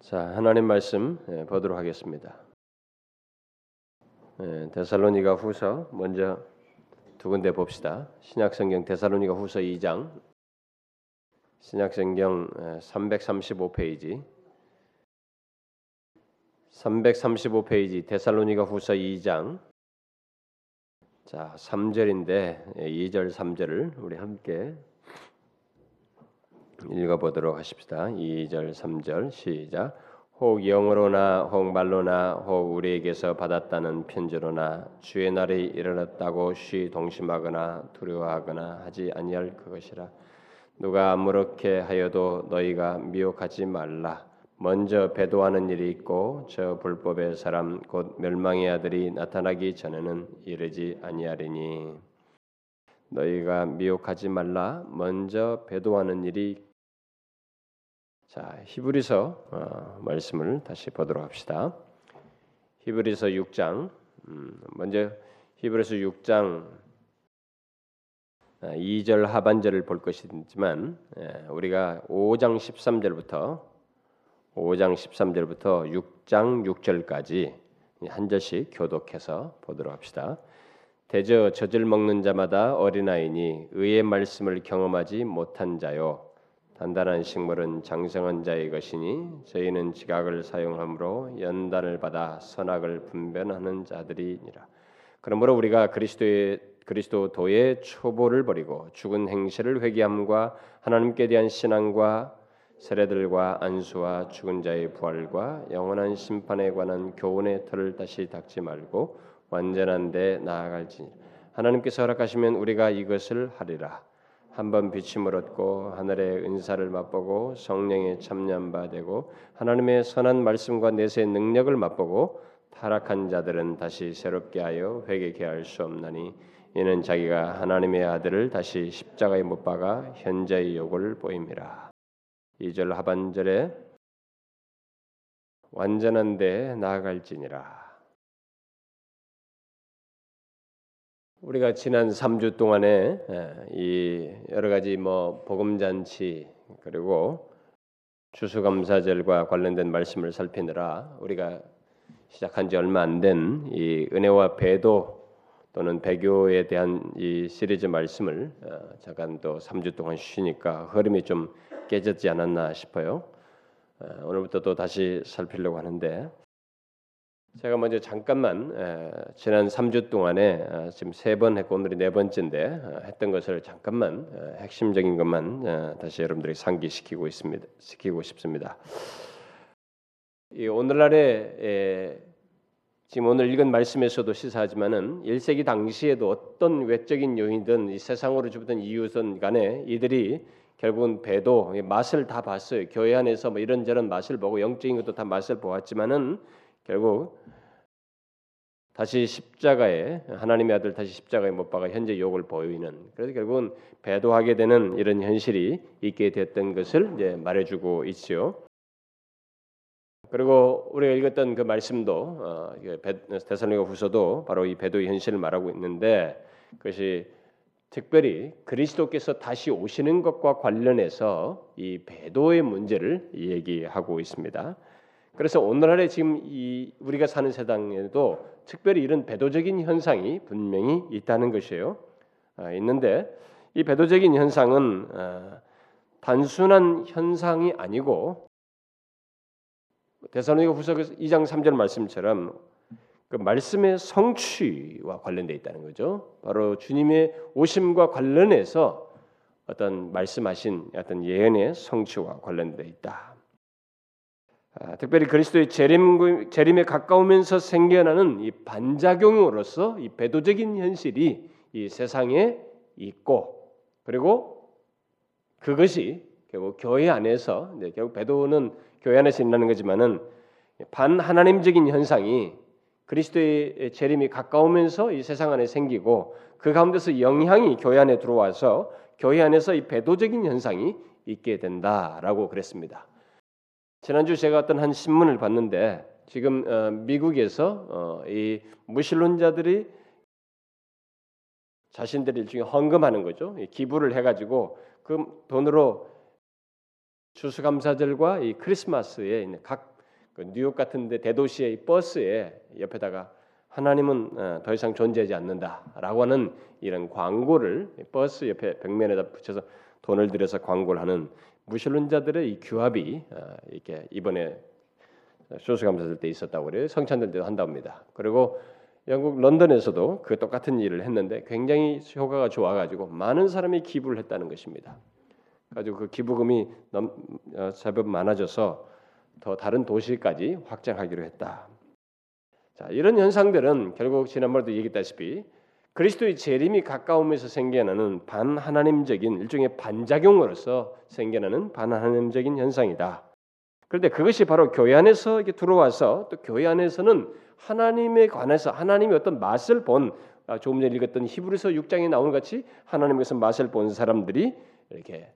자, 하나님 말씀 예, 보도록 하겠습니다. 예, 데살로니가 후서 먼저 두 군데 봅시다. 신약성경 데살로니가 후서 2장 신약성경 335페이지 335페이지 데살로니가 후서 2장 자 3절인데 2절 3절을 우리 함께 읽어보도록 하십시다. 2절 3절 시작. 혹 영으로나 혹 말로나 혹 우리에게서 받았다는 편지로나 주의 날이 이르렀다고 쉬 동심하거나 두려워하거나 하지 아니할 그것이라. 누가 아무렇게 하여도 너희가 미혹하지 말라. 먼저 배도하는 일이 있고 저 불법의 사람 곧 멸망의 아들이 나타나기 전에는 이르지 아니하리니. 너희가 미혹하지 말라. 먼저 배도하는 일이 자, 히브리서 어, 말씀을 다시 보도록 합시다. 히브리서 6장 음, 먼저 히브리서 6장 2절 아, 하반절을 볼 것이지만 예, 우리가 5장 13절부터 5장 13절부터 6장 6절까지 한 절씩 교독해서 보도록 합시다. 대저 젖을 먹는 자마다 어린아이니 의의 말씀을 경험하지 못한 자요 단단한 식물은 장성한 자의 것이니 저희는 지각을 사용함으로 연단을 받아 선악을 분별하는 자들이니라. 그러므로 우리가 그리스도의 그리스도도의 초보를 버리고 죽은 행실을 회개함과 하나님께 대한 신앙과 세례들과 안수와 죽은 자의 부활과 영원한 심판에 관한 교훈의 틀을 다시 닦지 말고 완전한 데 나아갈지니 하나님께서 허락하시면 우리가 이것을 하리라. 한번 비침을 얻고 하늘의 은사를 맛보고 성령의 참념 바 되고 하나님의 선한 말씀과 내세의 능력을 맛보고 타락한 자들은 다시 새롭게 하여 회개케 할 수 없나니 이는 자기가 하나님의 아들을 다시 십자가에 못 박아 현재의 욕을 보임이라. 2절 하반절에 완전한 데 나아갈지니라. 우리가 지난 3주 동안에 이 여러 가지 뭐 복음 잔치 그리고 추수감사절과 관련된 말씀을 살피느라 우리가 시작한 지 얼마 안 된 이 은혜와 배도 또는 배교에 대한 이 시리즈 말씀을 어, 잠깐 또 3주 동안 쉬니까 흐름이 좀 깨졌지 않았나 싶어요. 어, 오늘부터 또 다시 살피려고 하는데 제가 먼저 잠깐만 에, 지난 3주 동안에 어, 지금 세 번 했고 오늘이 네 번째인데 어, 했던 것을 잠깐만 어, 핵심적인 것만 어, 다시 여러분들이 상기시키고 있습니다. 시키고 싶습니다. 이 오늘날에 에, 지금 오늘 읽은 말씀에서도 시사하지만은 1세기 당시에도 어떤 외적인 요인든 이 세상으로 주던 이유든 간에 이들이 결국은 배도 맛을 다 봤어요. 교회 안에서 뭐 이런저런 맛을 보고 영적인 것도 다 맛을 보았지만은 결국 다시 십자가에 하나님의 아들 다시 십자가에 못 박아 현재 욕을 보이는 그래서 결국은 배도하게 되는 이런 현실이 있게 됐던 것을 이제 말해주고 있지요. 그리고 우리가 읽었던 그 말씀도 어, 대선리가 후서도 바로 이 배도의 현실을 말하고 있는데 그것이 특별히 그리스도께서 다시 오시는 것과 관련해서 이 배도의 문제를 얘기하고 있습니다. 그래서 오늘날에 지금 이 우리가 사는 세상에도 특별히 이런 배도적인 현상이 분명히 있다는 것이에요. 아, 있는데 이 배도적인 현상은 아, 단순한 현상이 아니고 대사로니가 후서에서 2장 3절 말씀처럼 그 말씀의 성취와 관련돼 있다는 거죠. 바로 주님의 오심과 관련해서 어떤 말씀하신 어떤 예언의 성취와 관련돼 있다. 아, 특별히 그리스도의 재림, 재림에 가까우면서 생겨나는 이 반작용으로서 이 배도적인 현실이 이 세상에 있고 그리고 그것이 결국 교회 안에서 네, 결국 배도는 교회 안에서 일어나는 거지만은 반 하나님적인 현상이 그리스도의 재림이 가까우면서 이 세상 안에 생기고 그 가운데서 영향이 교회 안에 들어와서 교회 안에서 이 배도적인 현상이 있게 된다라고 그랬습니다. 지난주 제가 어떤 한 신문을 봤는데 지금 어, 미국에서 어, 이 무신론자들이 자신들이 일종의 헌금하는 거죠. 기부를 해가지고 그 돈으로 추수감사절과 이 크리스마스에 있는 각그 뉴욕 같은데 대도시의 버스에 옆에다가 하나님은 어, 더 이상 존재하지 않는다라고 하는 이런 광고를 버스 옆에 벽면에다 붙여서 돈을 들여서 광고를 하는 무신론자들의 이 규합이 어, 이렇게 이번에 추수감사절 때 있었다고 그래요. 성찬절 때도 한답니다. 그리고 영국 런던에서도 그 똑같은 일을 했는데 굉장히 효과가 좋아가지고 많은 사람이 기부를 했다는 것입니다. 가지고 그 기부금이 넘, 어, 제법 많아져서 더 다른 도시까지 확장하기로 했다. 자, 이런 현상들은 결국 지난번에도 얘기했다시피 그리스도의 재림이 가까우면서 생겨나는 반하나님적인 일종의 반작용으로서 생겨나는 반하나님적인 현상이다. 그런데 그것이 바로 교회 안에서 이렇게 들어와서 또 교회 안에서는 하나님에 관해서 하나님의 어떤 맛을 본 아, 조금 전에 읽었던 히브리서 6장에 나오는 같이 하나님께서 맛을 본 사람들이 이렇게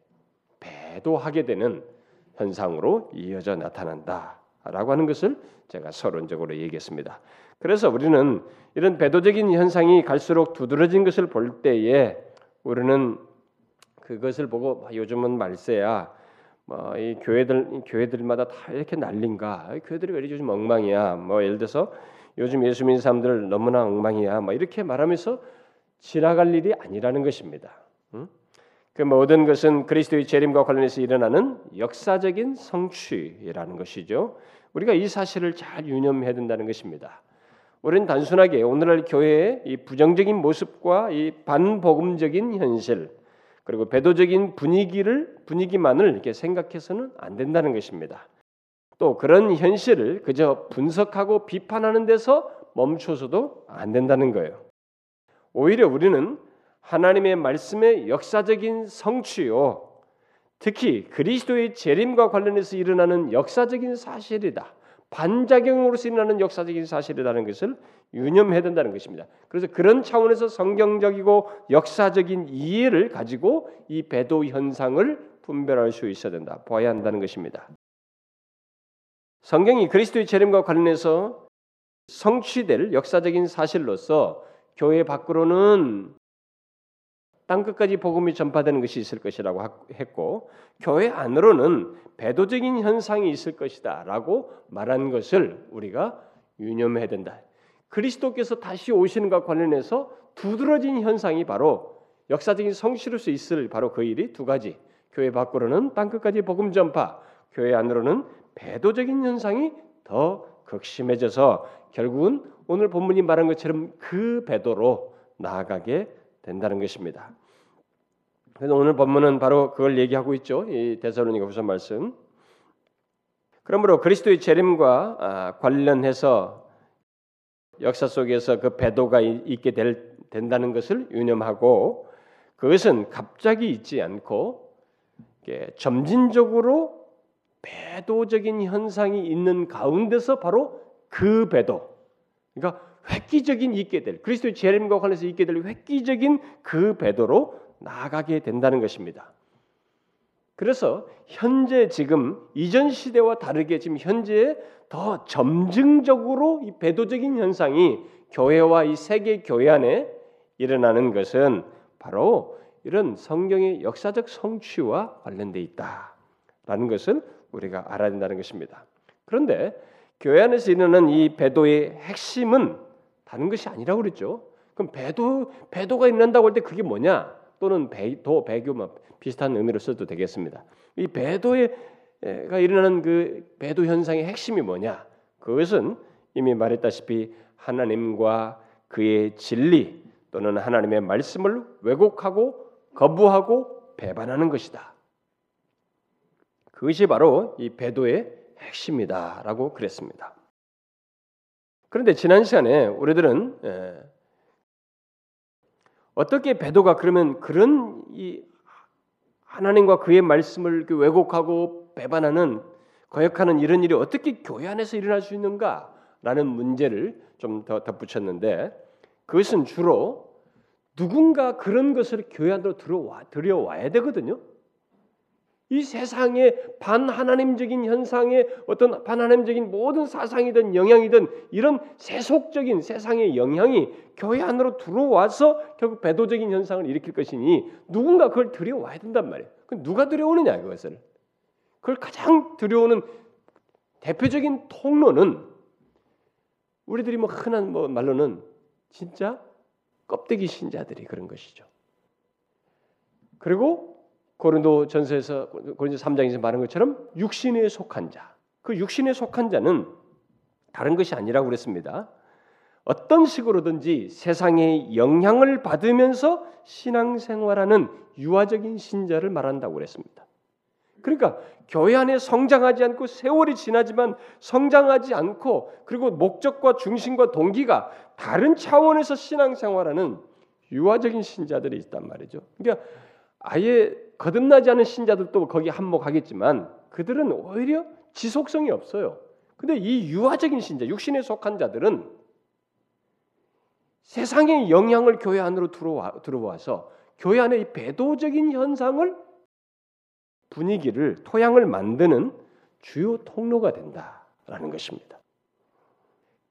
배도하게 되는 현상으로 이어져 나타난다라고 하는 것을 제가 서론적으로 얘기했습니다. 그래서 우리는 이런 배도적인 현상이 갈수록 두드러진 것을 볼 때에 우리는 그것을 보고 아, 요즘은 말세야 뭐 이 교회들 교회들마다 다 이렇게 난린가 교회들이 왜 이렇게 요즘 엉망이야 뭐 예를 들어서 요즘 예수 믿는 사람들 너무나 엉망이야 뭐 이렇게 말하면서 지나갈 일이 아니라는 것입니다. 응? 그 모든 것은 그리스도의 재림과 관련해서 일어나는 역사적인 성취라는 것이죠. 우리가 이 사실을 잘 유념해야 된다는 것입니다. 우리는 단순하게 오늘날 교회의 이 부정적인 모습과 이 반복음적인 현실 그리고 배도적인 분위기를 분위기만을 이렇게 생각해서는 안 된다는 것입니다. 또 그런 현실을 그저 분석하고 비판하는 데서 멈춰서도 안 된다는 거예요. 오히려 우리는 하나님의 말씀의 역사적인 성취요. 특히 그리스도의 재림과 관련해서 일어나는 역사적인 사실이다. 반작용으로서 일어나는 역사적인 사실이라는 것을 유념해야 된다는 것입니다. 그래서 그런 차원에서 성경적이고 역사적인 이해를 가지고 이 배도 현상을 분별할 수 있어야 된다. 봐야 한다는 것입니다. 성경이 그리스도의 재림과 관련해서 성취될 역사적인 사실로서 교회 밖으로는 땅 끝까지 복음이 전파되는 것이 있을 것이라고 했고 교회 안으로는 배도적인 현상이 있을 것이다라고 말한 것을 우리가 유념해야 된다. 그리스도께서 다시 오시는 것과 관련해서 두드러진 현상이 바로 역사적인 성취로서 있을 바로 그 일이 두 가지. 교회 밖으로는 땅 끝까지 복음 전파, 교회 안으로는 배도적인 현상이 더 극심해져서 결국은 오늘 본문이 말한 것처럼 그 배도로 나아가게 된다는 것입니다. 그래서 오늘 본문은 바로 그걸 얘기하고 있죠. 이 데살로니가후서 말씀. 그러므로 그리스도의 재림과 아, 관련해서 역사 속에서 그 배도가 있게 될, 된다는 것을 유념하고 그것은 갑자기 있지 않고 점진적으로 배도적인 현상이 있는 가운데서 바로 그 배도, 그러니까 획기적인 있게 될 그리스도의 재림과 관련해서 있게 될 획기적인 그 배도로 나아가게 된다는 것입니다. 그래서 현재 지금 이전 시대와 다르게 지금 현재 더 점증적으로 이 배도적인 현상이 교회와 이 세계 교회 안에 일어나는 것은 바로 이런 성경의 역사적 성취와 관련돼 있다라는 것을 우리가 알아야 된다는 것입니다. 그런데 교회 안에서 일어나는 이 배도의 핵심은 다른 것이 아니라고 그랬죠. 그럼 배도 배도가 일어난다고 할 때 그게 뭐냐? 또는 배 도 배교 뭐 비슷한 의미로 써도 되겠습니다. 이 배도가 일어나는 그 배도 현상의 핵심이 뭐냐? 그것은 이미 말했다시피 하나님과 그의 진리 또는 하나님의 말씀을 왜곡하고 거부하고 배반하는 것이다. 그것이 바로 이 배도의 핵심이다라고 그랬습니다. 그런데 지난 시간에 우리들은 어떻게 배도가 그러면 그런 이 하나님과 그의 말씀을 그 왜곡하고 배반하는 거역하는 이런 일이 어떻게 교회 안에서 일어날 수 있는가라는 문제를 좀 더 덧붙였는데 그것은 주로 누군가 그런 것을 교회 안으로 들어와 들여와야 되거든요. 이 세상의 반하나님적인 현상의 어떤 반하나님적인 모든 사상이든 영향이든 이런 세속적인 세상의 영향이 교회 안으로 들어와서 결국 배도적인 현상을 일으킬 것이니 누군가 그걸 들여와야 된단 말이에요. 누가 들여오느냐 그것을. 그걸 가장 들여오는 대표적인 통로는 우리들이 뭐 흔한 뭐 말로는 진짜 껍데기 신자들이 그런 것이죠. 그리고 고린도 전서에서 고린도 3장에서 말한 것처럼 육신에 속한 자. 그 육신에 속한 자는 다른 것이 아니라고 그랬습니다. 어떤 식으로든지 세상의 영향을 받으면서 신앙생활하는 유아적인 신자를 말한다고 그랬습니다. 그러니까 교회 안에 성장하지 않고 세월이 지나지만 성장하지 않고 그리고 목적과 중심과 동기가 다른 차원에서 신앙생활하는 유아적인 신자들이 있단 말이죠. 그러니까 아예 거듭나지 않은 신자들도 거기 한몫하겠지만 그들은 오히려 지속성이 없어요. 근데 이 유아적인 신자, 육신에 속한 자들은 세상의 영향을 교회 안으로 들어와, 들어와서 교회 이 배도적인 현상을 분위기를 토양을 만드는 주요 통로가 된다라는 것입니다.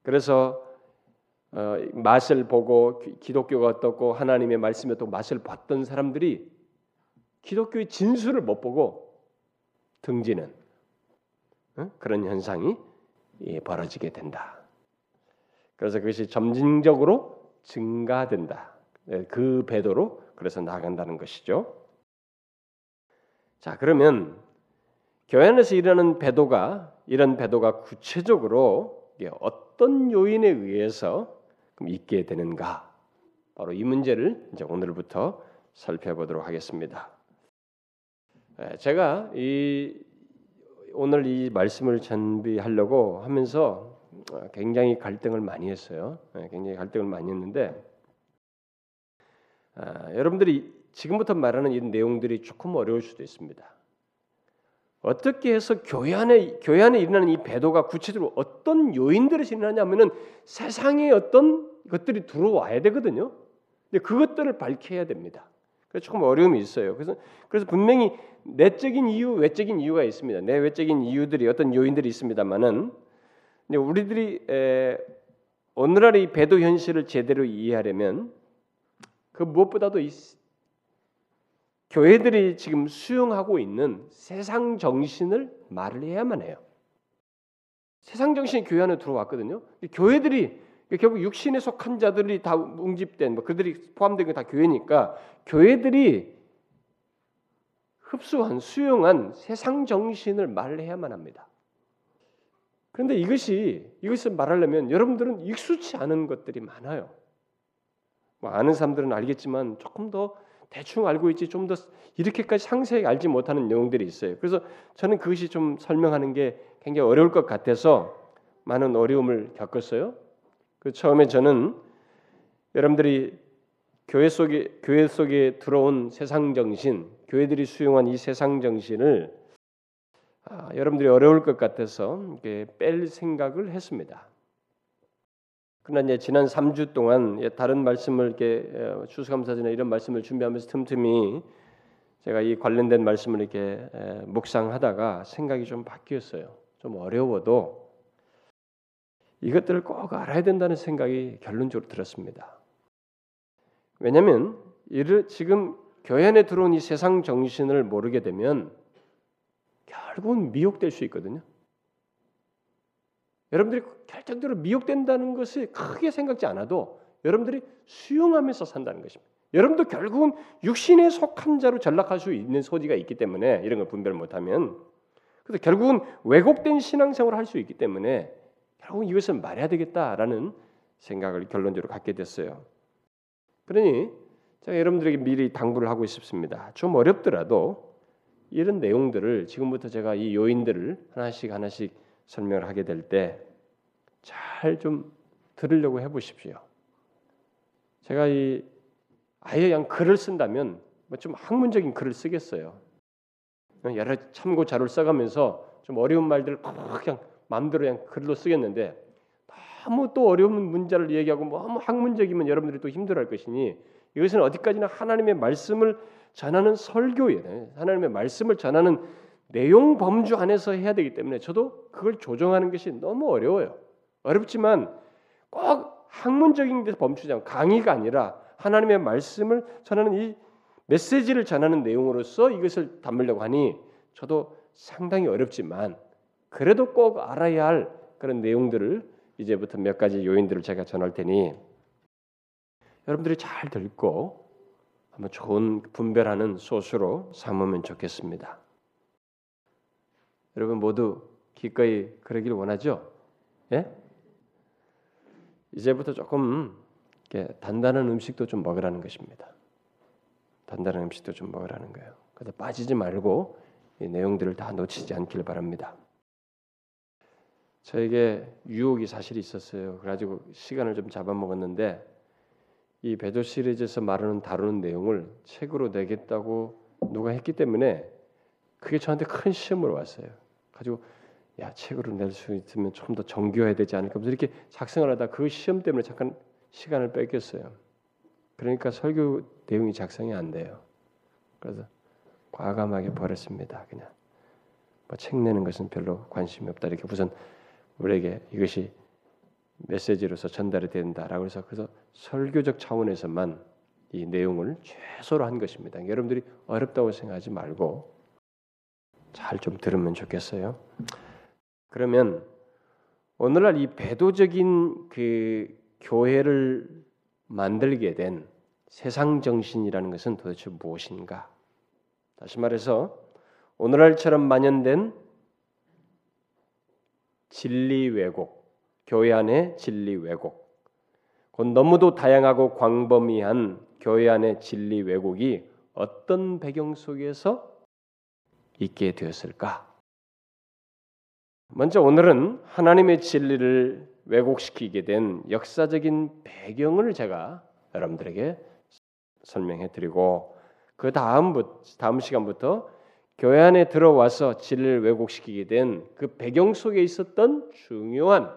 그래서 어, 맛을 보고 기독교가 어떻고 하나님의 말씀에 또 맛을 봤던 사람들이 기독교의 진수를 못 보고 등지는 어? 그런 현상이 예, 벌어지게 된다. 그래서 그것이 점진적으로 증가된다. 예, 그 배도로 그래서 나간다는 것이죠. 자, 그러면 교회 안에서 일어나는 배도가 이런 배도가 구체적으로 어떤 요인에 의해서 있게 되는가? 바로 이 문제를 이제 오늘부터 살펴보도록 하겠습니다. 예, 제가 이 오늘 이 말씀을 준비하려고 하면서 굉장히 갈등을 많이 했어요. 예, 굉장히 갈등을 많이 했는데 아, 여러분들이 지금부터 말하는 이 내용들이 조금 어려울 수도 있습니다. 어떻게 해서 교회 안에 교회 안에 일어나는 이 배도가 구체적으로 어떤 요인들을 일어나냐면은 세상에 어떤 것들이 들어와야 되거든요. 근데 그것들을 밝혀야 됩니다. 그래서 조금 어려움이 있어요. 그래서 그래서 분명히 내적인 이유, 외적인 이유가 있습니다. 내 외적인 이유들이 어떤 요인들이 있습니다만은 우리들이 에, 오늘날의 배도 현실을 제대로 이해하려면 그 무엇보다도 이 교회들이 지금 수용하고 있는 세상 정신을 말을 해야만 해요. 세상 정신이 교회 안에 들어왔거든요. 교회들이 결국 육신에 속한 자들이 다 뭉집된 뭐 그들이 포함된 게 다 교회니까 교회들이 흡수한 수용한 세상 정신을 말해야만 합니다. 그런데 이것이 이것을 말하려면 여러분들은 익숙치 않은 것들이 많아요. 뭐 아는 사람들은 알겠지만 조금 더 대충 알고 있지 좀 더 이렇게까지 상세히 알지 못하는 내용들이 있어요. 그래서 저는 그것이 좀 설명하는 게 굉장히 어려울 것 같아서 많은 어려움을 겪었어요. 그 처음에 저는 여러분들이 교회 속에 교회 속에 들어온 세상 정신, 교회들이 수용한 이 세상 정신을 아, 여러분들이 어려울 것 같아서 뺄 생각을 했습니다. 그러나 이제 지난 3주 동안 다른 말씀을 이렇게 어, 추수감사전에 이런 말씀을 준비하면서 틈틈이 제가 이 관련된 말씀을 이렇게 묵상하다가 생각이 좀 바뀌었어요. 좀 어려워도 이것들을 꼭 알아야 된다는 생각이 결론적으로 들었습니다. 왜냐하면 이를 지금 교회 안에 들어온 이 세상 정신을 모르게 되면 결국은 미혹될 수 있거든요. 여러분들이 결정적으로 미혹된다는 것을 크게 생각지 않아도 여러분들이 수용하면서 산다는 것입니다. 여러분도 결국은 육신에 속한 자로 전락할 수 있는 소지가 있기 때문에 이런 걸 분별 못하면 그래서 결국은 왜곡된 신앙생활을 할 수 있기 때문에 결국 이것을 말해야 되겠다라는 생각을 결론적으로 갖게 됐어요. 그러니 제가 여러분들에게 미리 당부를 하고 싶습니다. 좀 어렵더라도 이런 내용들을 지금부터 제가 이 요인들을 하나씩 하나씩 설명을 하게 될 때 잘 좀 들으려고 해보십시오. 제가 이 아예 그냥 글을 쓴다면 뭐좀 학문적인 글을 쓰겠어요. 여러 참고 자료를 써가면서 좀 어려운 말들을 그냥 마음대로 그냥 글로 쓰겠는데 너무 또 어려운 문제를 얘기하고 너무 학문적이면 여러분들이 또 힘들어할 것이니 이것은 어디까지나 하나님의 말씀을 전하는 설교예요. 하나님의 말씀을 전하는 내용 범주 안에서 해야 되기 때문에 저도 그걸 조정하는 것이 너무 어려워요. 어렵지만 꼭 학문적인 데서 멈추지 않고 강의가 아니라 하나님의 말씀을 전하는 이 메시지를 전하는 내용으로서 이것을 담으려고 하니 저도 상당히 어렵지만 그래도 꼭 알아야 할 그런 내용들을 이제부터 몇 가지 요인들을 제가 전할 테니 여러분들이 잘 듣고 한번 좋은 분별하는 소수로 삼으면 좋겠습니다. 여러분 모두 기꺼이 그러길 원하죠? 예? 이제부터 조금 단단한 음식도 좀 먹으라는 것입니다. 단단한 음식도 좀 먹으라는 거예요. 그래서 빠지지 말고 이 내용들을 다 놓치지 않길 바랍니다. 저에게 유혹이 사실 있었어요. 그래가지고 시간을 좀 잡아먹었는데 이 배도 시리즈에서 말하는 다루는 내용을 책으로 내겠다고 누가 했기 때문에 그게 저한테 큰 시험으로 왔어요. 가지고 야 책으로 낼 수 있으면 좀 더 정교해야 되지 않을까 하면서 이렇게 작성을 하다 그 시험 때문에 잠깐 시간을 뺏겼어요. 그러니까 설교 내용이 작성이 안 돼요. 그래서 과감하게 버렸습니다. 그냥 뭐 책 내는 것은 별로 관심이 없다 이렇게 우선 우리에게 이것이 메시지로서 전달이 된다라고 해서 그래서 설교적 차원에서만 이 내용을 최소로 한 것입니다. 여러분들이 어렵다고 생각하지 말고 잘 좀 들으면 좋겠어요. 그러면 오늘날 이 배도적인 그 교회를 만들게 된 세상 정신이라는 것은 도대체 무엇인가? 다시 말해서 오늘날처럼 만연된 진리 왜곡, 교회 안의 진리 왜곡, 곧 너무도 다양하고 광범위한 교회 안의 진리 왜곡이 어떤 배경 속에서 있게 되었을까? 먼저 오늘은 하나님의 진리를 왜곡시키게 된 역사적인 배경을 제가 여러분들에게 설명해 드리고 그 다음 다음 시간부터 교회 안에 들어와서 진리를 왜곡시키게 된 그 배경 속에 있었던 중요한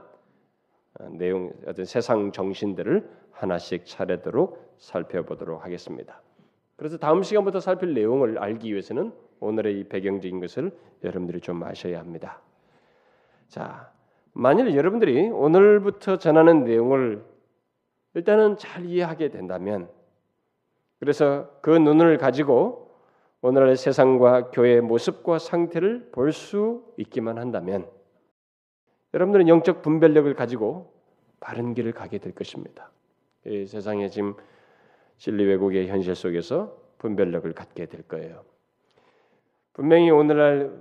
어, 내용 어떤 세상 정신들을 하나씩 차례대로 살펴보도록 하겠습니다. 그래서 다음 시간부터 살필 내용을 알기 위해서는 오늘의 이 배경적인 것을 여러분들이 좀 아셔야 합니다. 자, 만일 여러분들이 오늘부터 전하는 내용을 일단은 잘 이해하게 된다면 그래서 그 눈을 가지고 오늘의 세상과 교회의 모습과 상태를 볼 수 있기만 한다면 여러분들은 영적 분별력을 가지고 바른 길을 가게 될 것입니다. 이 세상의 지금 진리 왜곡의 현실 속에서 분별력을 갖게 될 거예요. 분명히 오늘날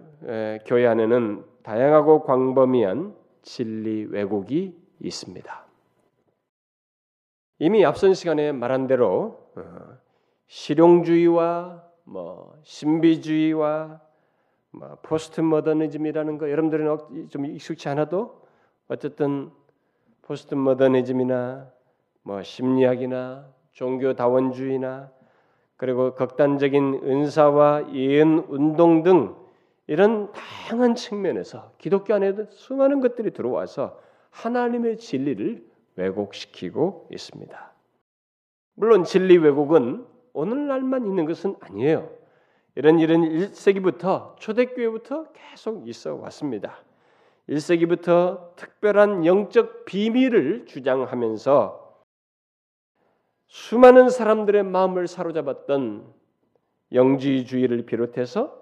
교회 안에는 다양하고 광범위한 진리 왜곡이 있습니다. 이미 앞선 시간에 말한 대로 어, 실용주의와 뭐 신비주의와 뭐 포스트 모더니즘이라는 거 여러분들은 좀 익숙치 않아도 어쨌든 포스트 모더니즘이나 뭐 심리학이나 종교 다원주의나 그리고 극단적인 은사와 예언 운동 등 이런 다양한 측면에서 기독교 안에도 수많은 것들이 들어와서 하나님의 진리를 왜곡시키고 있습니다. 물론 진리 왜곡은 오늘날만 있는 것은 아니에요. 이런 일은 1세기부터 초대교회부터 계속 있어 왔습니다. 1세기부터 특별한 영적 비밀을 주장하면서 수많은 사람들의 마음을 사로잡았던 영지주의를 비롯해서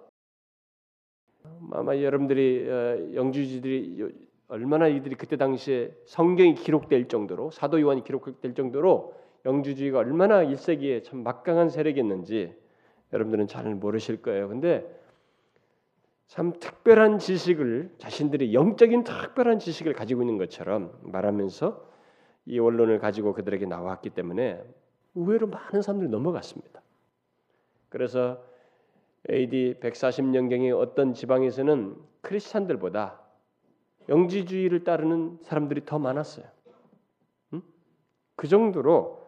아마 여러분들이 어, 영주주의들이 얼마나 이들이 그때 당시에 성경이 기록될 정도로 사도 요한이 기록될 정도로 영주주의가 얼마나 1세기에 참 막강한 세력이었는지 여러분들은 잘 모르실 거예요. 근데 참 특별한 지식을 자신들이 영적인 특별한 지식을 가지고 있는 것처럼 말하면서 이 원론을 가지고 그들에게 나왔기 때문에 의외로 많은 사람들이 넘어갔습니다. 그래서 AD 140년경에 어떤 지방에서는 크리스찬들보다 영지주의를 따르는 사람들이 더 많았어요. 음? 그 정도로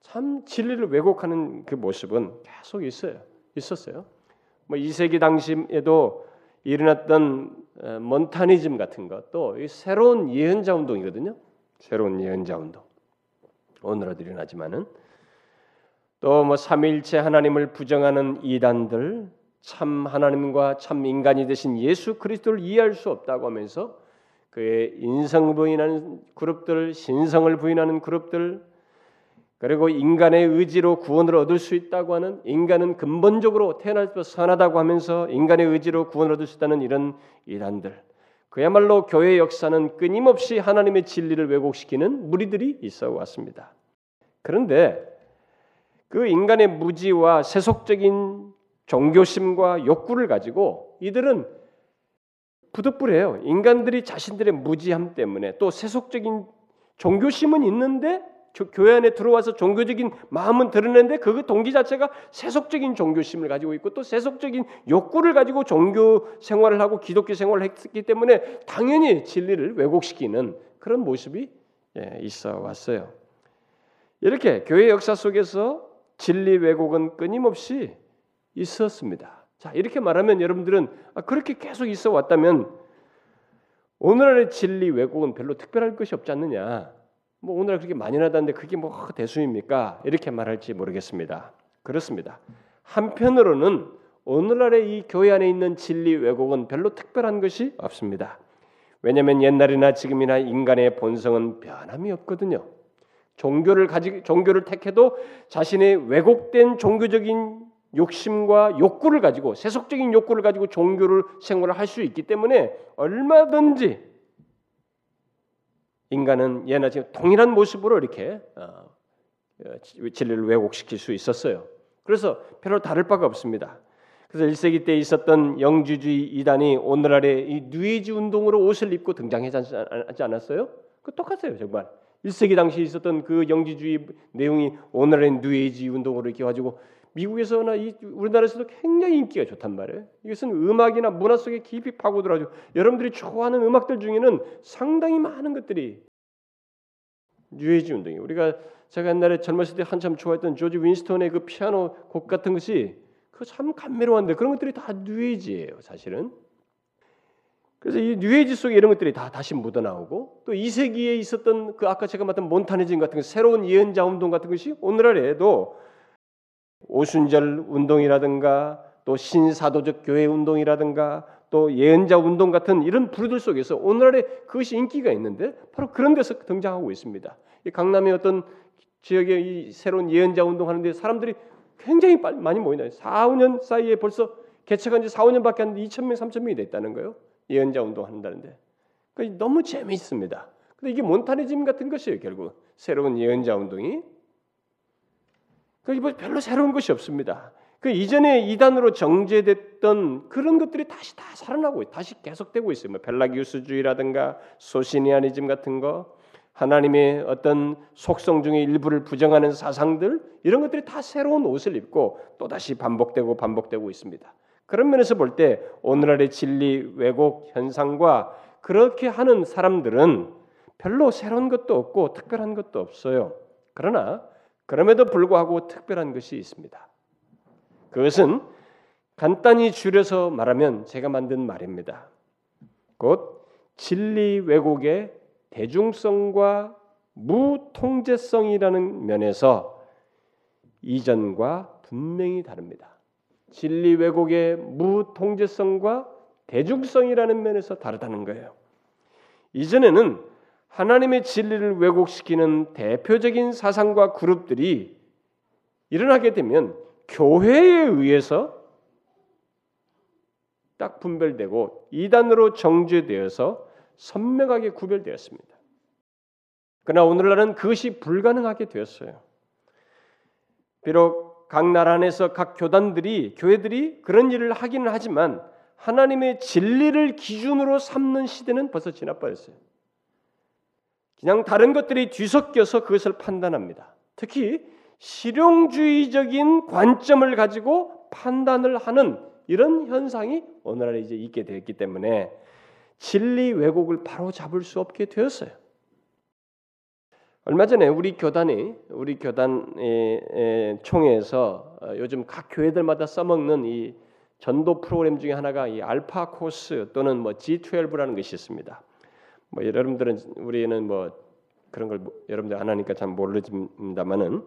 참 진리를 왜곡하는 그 모습은 계속 있어요. 있었어요. 뭐 2세기 당시에도 일어났던 어, 몬타니즘 같은 것도 새로운 예언자 운동이거든요. 새로운 예언자 운동. 오늘도 일어나지만은 또 뭐 삼위일체 하나님을 부정하는 이단들, 참 하나님과 참 인간이 되신 예수 그리스도를 이해할 수 없다고 하면서 그의 인성 부인하는 그룹들, 신성을 부인하는 그룹들, 그리고 인간의 의지로 구원을 얻을 수 있다고 하는 인간은 근본적으로 태어날 때 선하다고 하면서 인간의 의지로 구원을 얻을 수 있다는 이런 이단들 그야말로 교회 역사는 끊임없이 하나님의 진리를 왜곡시키는 무리들이 있어 왔습니다. 그런데 그 인간의 무지와 세속적인 종교심과 욕구를 가지고 이들은 부득불해요. 인간들이 자신들의 무지함 때문에 또 세속적인 종교심은 있는데 교회 안에 들어와서 종교적인 마음은 드러내는데 그 동기 자체가 세속적인 종교심을 가지고 있고 또 세속적인 욕구를 가지고 종교 생활을 하고 기독교 생활을 했기 때문에 당연히 진리를 왜곡시키는 그런 모습이 예, 있어 왔어요. 이렇게 교회 역사 속에서 진리 왜곡은 끊임없이 있었습니다. 자 이렇게 말하면 여러분들은 아, 그렇게 계속 있어 왔다면 오늘날의 진리 왜곡은 별로 특별할 것이 없지 않느냐? 뭐 오늘 그렇게 많이 나다는데 그게 뭐 대수입니까? 이렇게 말할지 모르겠습니다. 그렇습니다. 한편으로는 오늘날의 이 교회 안에 있는 진리 왜곡은 별로 특별한 것이 없습니다. 왜냐하면 옛날이나 지금이나 인간의 본성은 변함이 없거든요. 종교를 가지 종교를 택해도 자신의 왜곡된 종교적인 욕심과 욕구를 가지고 세속적인 욕구를 가지고 종교를 생활을 할 수 있기 때문에 얼마든지 인간은 예나 지금 동일한 모습으로 이렇게 어, 어, 진리를 왜곡시킬 수 있었어요. 그래서 별로 다를 바가 없습니다. 그래서 1세기 때 있었던 영지주의 이단이 오늘날의 이 뉴에이지 운동으로 옷을 입고 등장하지 않았어요? 그 똑같아요, 정말. 1세기 당시 있었던 그 영지주의 내용이 오늘의 뉴에이지 운동으로 이렇게 가지고 미국에서나 이 우리나라에서도 굉장히 인기가 좋단 말이에요. 이것은 음악이나 문화 속에 깊이 파고들어가지고 여러분들이 좋아하는 음악들 중에는 상당히 많은 것들이 뉴에이지 운동이 우리가 제가 옛날에 젊었을 때 한참 좋아했던 조지 윈스턴의 그 피아노 곡 같은 것이 그 참 감미로운데 그런 것들이 다 뉴에이지예요, 사실은. 그래서 이 뉴에이지 속에 이런 것들이 다 다시 묻어나오고 또 2세기에 있었던 그 아까 제가 말했던 몬타니즘 같은 그 새로운 예언자 운동 같은 것이 오늘날에도 오순절 운동이라든가 또 신사도적 교회 운동이라든가 또 예언자 운동 같은 이런 부류들 속에서 오늘날에 그것이 인기가 있는데 바로 그런 데서 등장하고 있습니다. 강남의 어떤 지역에 이 새로운 예언자 운동 하는데 사람들이 굉장히 많이 모이나요. 4, 5년 사이에 벌써 개척한 지 4, 5년밖에 안 돼 2천 명, 3천 명이 됐다는 거예요. 예언자 운동 한다는데. 그러니까 너무 재미있습니다. 근데 이게 몬타니즘 같은 것이에요, 결국. 새로운 예언자 운동이. 그 별로 새로운 것이 없습니다. 그 이전에 이단으로 정제됐던 그런 것들이 다시 다 살아나고 다시 계속되고 있어요. 뭐 벨라기우스주의라든가 소시니아니즘 같은 거, 하나님의 어떤 속성 중의 일부를 부정하는 사상들 이런 것들이 다 새로운 옷을 입고 또 다시 반복되고 반복되고 있습니다. 그런 면에서 볼 때 오늘날의 진리 왜곡 현상과 그렇게 하는 사람들은 별로 새로운 것도 없고 특별한 것도 없어요. 그러나 그럼에도 불구하고 특별한 것이 있습니다. 그것은 간단히 줄여서 말하면 제가 만든 말입니다. 곧 진리 왜곡의 대중성과 무통제성이라는 면에서 이전과 분명히 다릅니다. 진리 왜곡의 무통제성과 대중성이라는 면에서 다르다는 거예요. 이전에는 하나님의 진리를 왜곡시키는 대표적인 사상과 그룹들이 일어나게 되면 교회에 의해서 딱 분별되고 이단으로 정죄되어서 선명하게 구별되었습니다. 그러나 오늘날은 그것이 불가능하게 되었어요. 비록 각 나라 안에서 각 교단들이 교회들이 그런 일을 하기는 하지만 하나님의 진리를 기준으로 삼는 시대는 벌써 지나버렸어요. 그냥 다른 것들이 뒤섞여서 그것을 판단합니다. 특히 실용주의적인 관점을 가지고 판단을 하는 이런 현상이 오늘날에 이제 있게 되었기 때문에 진리 왜곡을 바로 잡을 수 없게 되었어요. 얼마 전에 우리 교단이 우리 교단 총회에서 어, 요즘 각 교회들마다 써먹는 이 전도 프로그램 중에 하나가 이 알파 코스 또는 뭐 G12라는 것이 있습니다. 뭐 여러분들은 우리는 뭐 그런 걸 여러분들 안 하니까 잘 모르지만은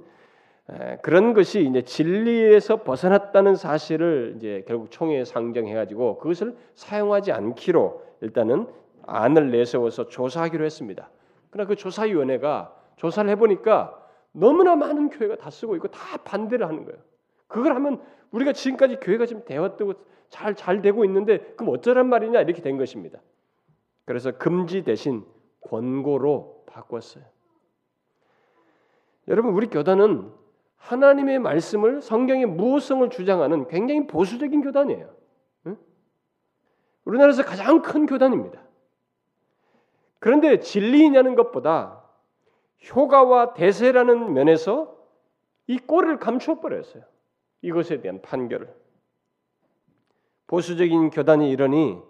그런 것이 이제 진리에서 벗어났다는 사실을 이제 결국 총회에 상정해 가지고 그것을 사용하지 않기로 일단은 안을 내세워서 조사하기로 했습니다. 그러나 그 조사위원회가 조사를 해보니까 너무나 많은 교회가 다 쓰고 있고 다 반대를 하는 거예요. 그걸 하면 우리가 지금까지 교회가 지금 대화되고 잘 잘 되고 있는데 그럼 어쩌란 말이냐 이렇게 된 것입니다. 그래서 금지 대신 권고로 바꿨어요. 여러분 우리 교단은 하나님의 말씀을 성경의 무호성을 주장하는 굉장히 보수적인 교단이에요. 응? 우리나라에서 가장 큰 교단입니다. 그런데 진리냐는 것보다 효과와 대세라는 면에서 이 꼴을 감추어 버렸어요. 이것에 대한 판결을. 보수적인 교단이 이러니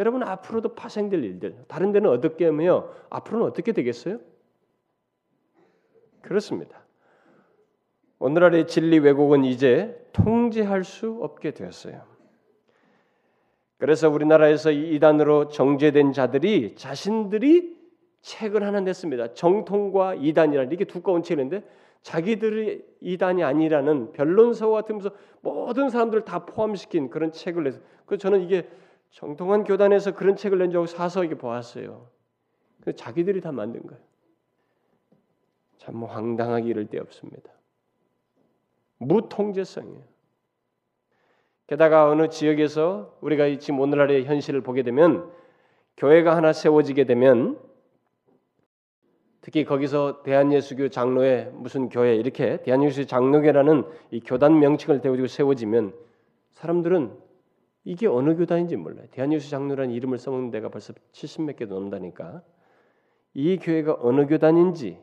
여러분 앞으로도 파생될 일들 다른 데는 어떻게 하며 앞으로는 어떻게 되겠어요? 그렇습니다. 오늘날의 진리 왜곡은 이제 통제할 수 없게 되었어요. 그래서 우리나라에서 이단으로 정죄된 자들이 자신들이 책을 하나 냈습니다. 정통과 이단이라는 이게 두꺼운 책인데 자기들이 이단이 아니라는 변론서 같으면서 모든 사람들을 다 포함시킨 그런 책을 내서 그 저는 이게 정통한 교단에서 그런 책을 낸 적을 사서 이게 보았어요. 그 자기들이 다 만든 거예요. 참 황당하기 이를 데 없습니다. 무통제성이에요. 게다가 어느 지역에서 우리가 지금 오늘날의 현실을 보게 되면 교회가 하나 세워지게 되면 특히 거기서 대한예수교 장로회 무슨 교회 이렇게 대한예수교 장로회라는 이 교단 명칭을 대고 세워지면 사람들은 이게 어느 교단인지 몰라요. 대한예수 장로라는 이름을 써먹는 데가 벌써 70몇 개 넘는다니까. 이 교회가 어느 교단인지,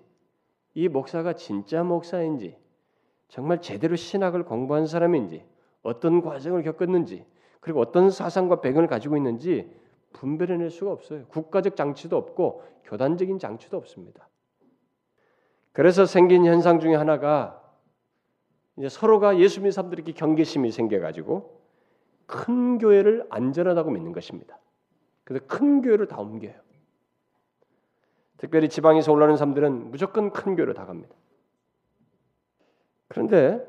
이 목사가 진짜 목사인지, 정말 제대로 신학을 공부한 사람인지, 어떤 과정을 겪었는지, 그리고 어떤 사상과 배경을 가지고 있는지 분별해낼 수가 없어요. 국가적 장치도 없고 교단적인 장치도 없습니다. 그래서 생긴 현상 중에 하나가 이제 서로가 예수 믿는 사람들에게 경계심이 생겨가지고 큰 교회를 안전하다고 믿는 것입니다. 그래서 큰 교회를 다 옮겨요. 특별히 지방에서 올라오는 사람들은 무조건 큰 교회로 다 갑니다. 그런데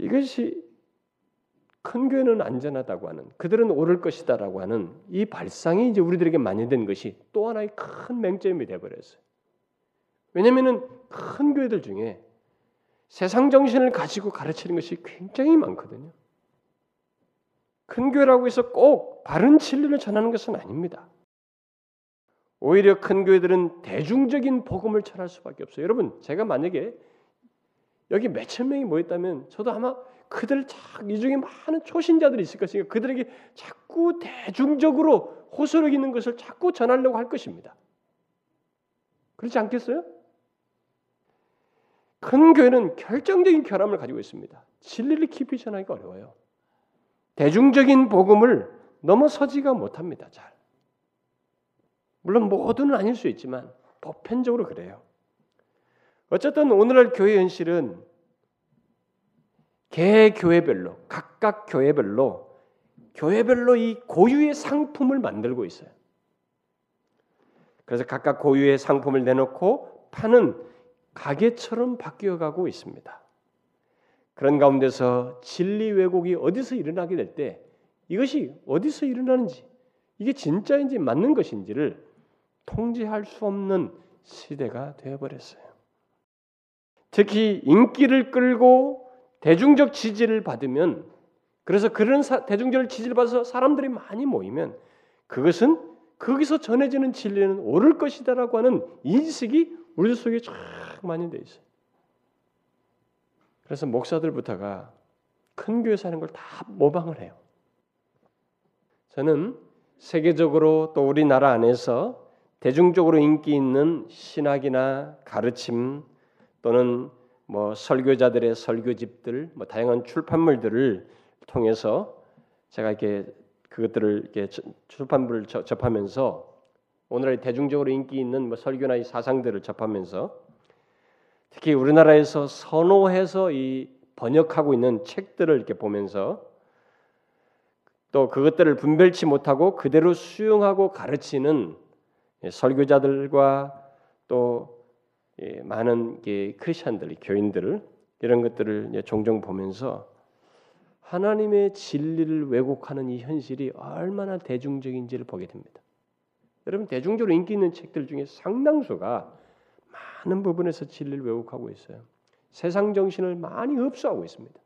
이것이 큰 교회는 안전하다고 하는 그들은 오를 것이다라고 하는 이 발상이 이제 우리들에게 만연된 것이 또 하나의 큰 맹점이 되어 버렸어요. 왜냐하면은 큰 교회들 중에 세상 정신을 가지고 가르치는 것이 굉장히 많거든요. 큰 교회라고 해서 꼭 바른 진리를 전하는 것은 아닙니다. 오히려 큰 교회들은 대중적인 복음을 전할 수밖에 없어요. 여러분, 제가 만약에 여기 몇천 명이 모였다면 저도 아마 그들 이 중에 많은 초신자들이 있을 것이니까 그들에게 자꾸 대중적으로 호소력 있는 것을 자꾸 전하려고 할 것입니다. 그렇지 않겠어요? 큰 교회는 결정적인 결함을 가지고 있습니다. 진리를 깊이 전하기가 어려워요. 대중적인 복음을 넘어서지가 못합니다. 잘. 물론 모두는 아닐 수 있지만 보편적으로 그래요. 어쨌든 오늘날 교회 현실은 개 교회별로 각각 교회별로 교회별로 이 고유의 상품을 만들고 있어요. 그래서 각각 고유의 상품을 내놓고 파는 가게처럼 바뀌어가고 있습니다. 그런 가운데서 진리 왜곡이 어디서 일어나게 될 때 이것이 어디서 일어나는지 이게 진짜인지 맞는 것인지를 통제할 수 없는 시대가 되어버렸어요. 특히 인기를 끌고 대중적 지지를 받으면 그래서 그런 사, 대중적 지지를 받아서 사람들이 많이 모이면 그것은 거기서 전해지는 진리는 옳을 것이다라고 하는 인식이 우리 속에 쫙 많이 돼 있어요. 그래서 목사들부터가 큰 교회 사는 걸 다 모방을 해요. 저는 세계적으로 또 우리나라 안에서 대중적으로 인기 있는 신학이나 가르침 또는 뭐 설교자들의 설교집들, 뭐 다양한 출판물들을 통해서 제가 이렇게 그것들을 이렇게 출판물을 접하면서 오늘의 대중적으로 인기 있는 뭐 설교나 이 사상들을 접하면서 특히 우리나라에서 선호해서 이 번역하고 있는 책들을 이렇게 보면서 또 그것들을 분별치 못하고 그대로 수용하고 가르치는 설교자들과 또 많은 크리스천들, 교인들 이런 것들을 종종 보면서 하나님의 진리를 왜곡하는 이 현실이 얼마나 대중적인지를 보게 됩니다. 여러분 대중적으로 인기 있는 책들 중에 상당수가 많은 부분에서 진리를 왜곡하고 있어요. 세상 정신을 많이 흡수하고 있습니다.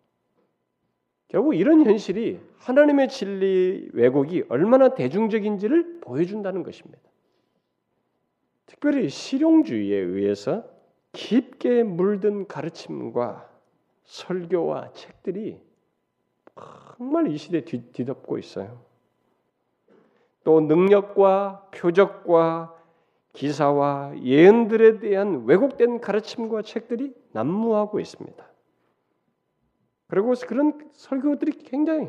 결국 이런 현실이 하나님의 진리 왜곡이 얼마나 대중적인지를 보여준다는 것입니다. 특별히 실용주의에 의해서 깊게 물든 가르침과 설교와 책들이 정말 이 시대에 뒤덮고 있어요. 또 능력과 표적과 기사와 예언들에 대한 왜곡된 가르침과 책들이 난무하고 있습니다. 그리고 그런 설교들이 굉장히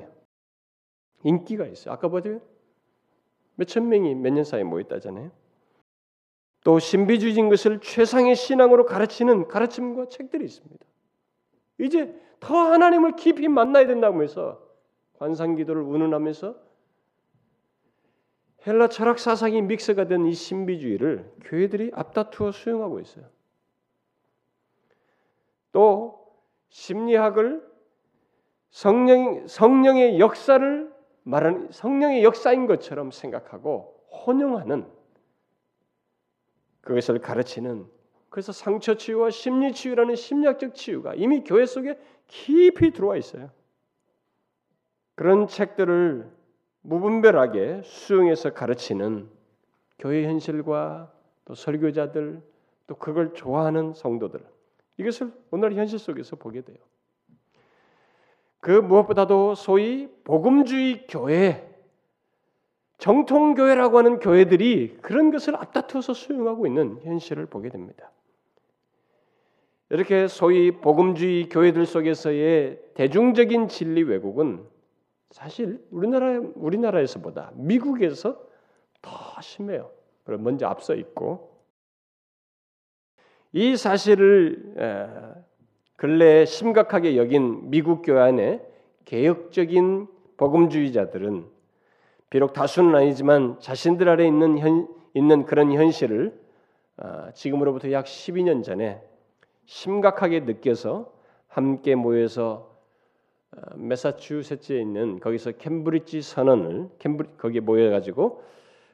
인기가 있어요. 아까 보죠? 몇천 명이 몇 년 사이에 모였다잖아요. 또 신비주의인 것을 최상의 신앙으로 가르치는 가르침과 책들이 있습니다. 이제 더 하나님을 깊이 만나야 된다고 해서 관상기도를 운운하면서 헬라 철학 사상이 믹스가 된 이 신비주의를 교회들이 앞다투어 수용하고 있어요. 또 심리학을 성령 성령의 역사를 말하는 성령의 역사인 것처럼 생각하고 혼용하는 그것을 가르치는 그래서 상처 치유와 심리 치유라는 심리학적 치유가 이미 교회 속에 깊이 들어와 있어요. 그런 책들을 무분별하게 수용해서 가르치는 교회 현실과 또 설교자들 또 그걸 좋아하는 성도들 이것을 오늘 현실 속에서 보게 돼요. 그 무엇보다도 소위 복음주의 교회 정통 교회라고 하는 교회들이 그런 것을 앞다투어서 수용하고 있는 현실을 보게 됩니다. 이렇게 소위 복음주의 교회들 속에서의 대중적인 진리 왜곡은 사실 우리나라 우리나라에서보다 미국에서 더 심해요. 먼저 앞서 있고 이 사실을 근래 심각하게 여긴 미국 교회 안에 개혁적인 복음주의자들은 비록 다수는 아니지만 자신들 아래 있는 현, 있는 그런 현실을 아, 지금으로부터 약 12년 전에 심각하게 느껴서 함께 모여서 아, 메사추세츠에 있는 거기서 캠브리지 선언을 캠브리 거기에 모여 가지고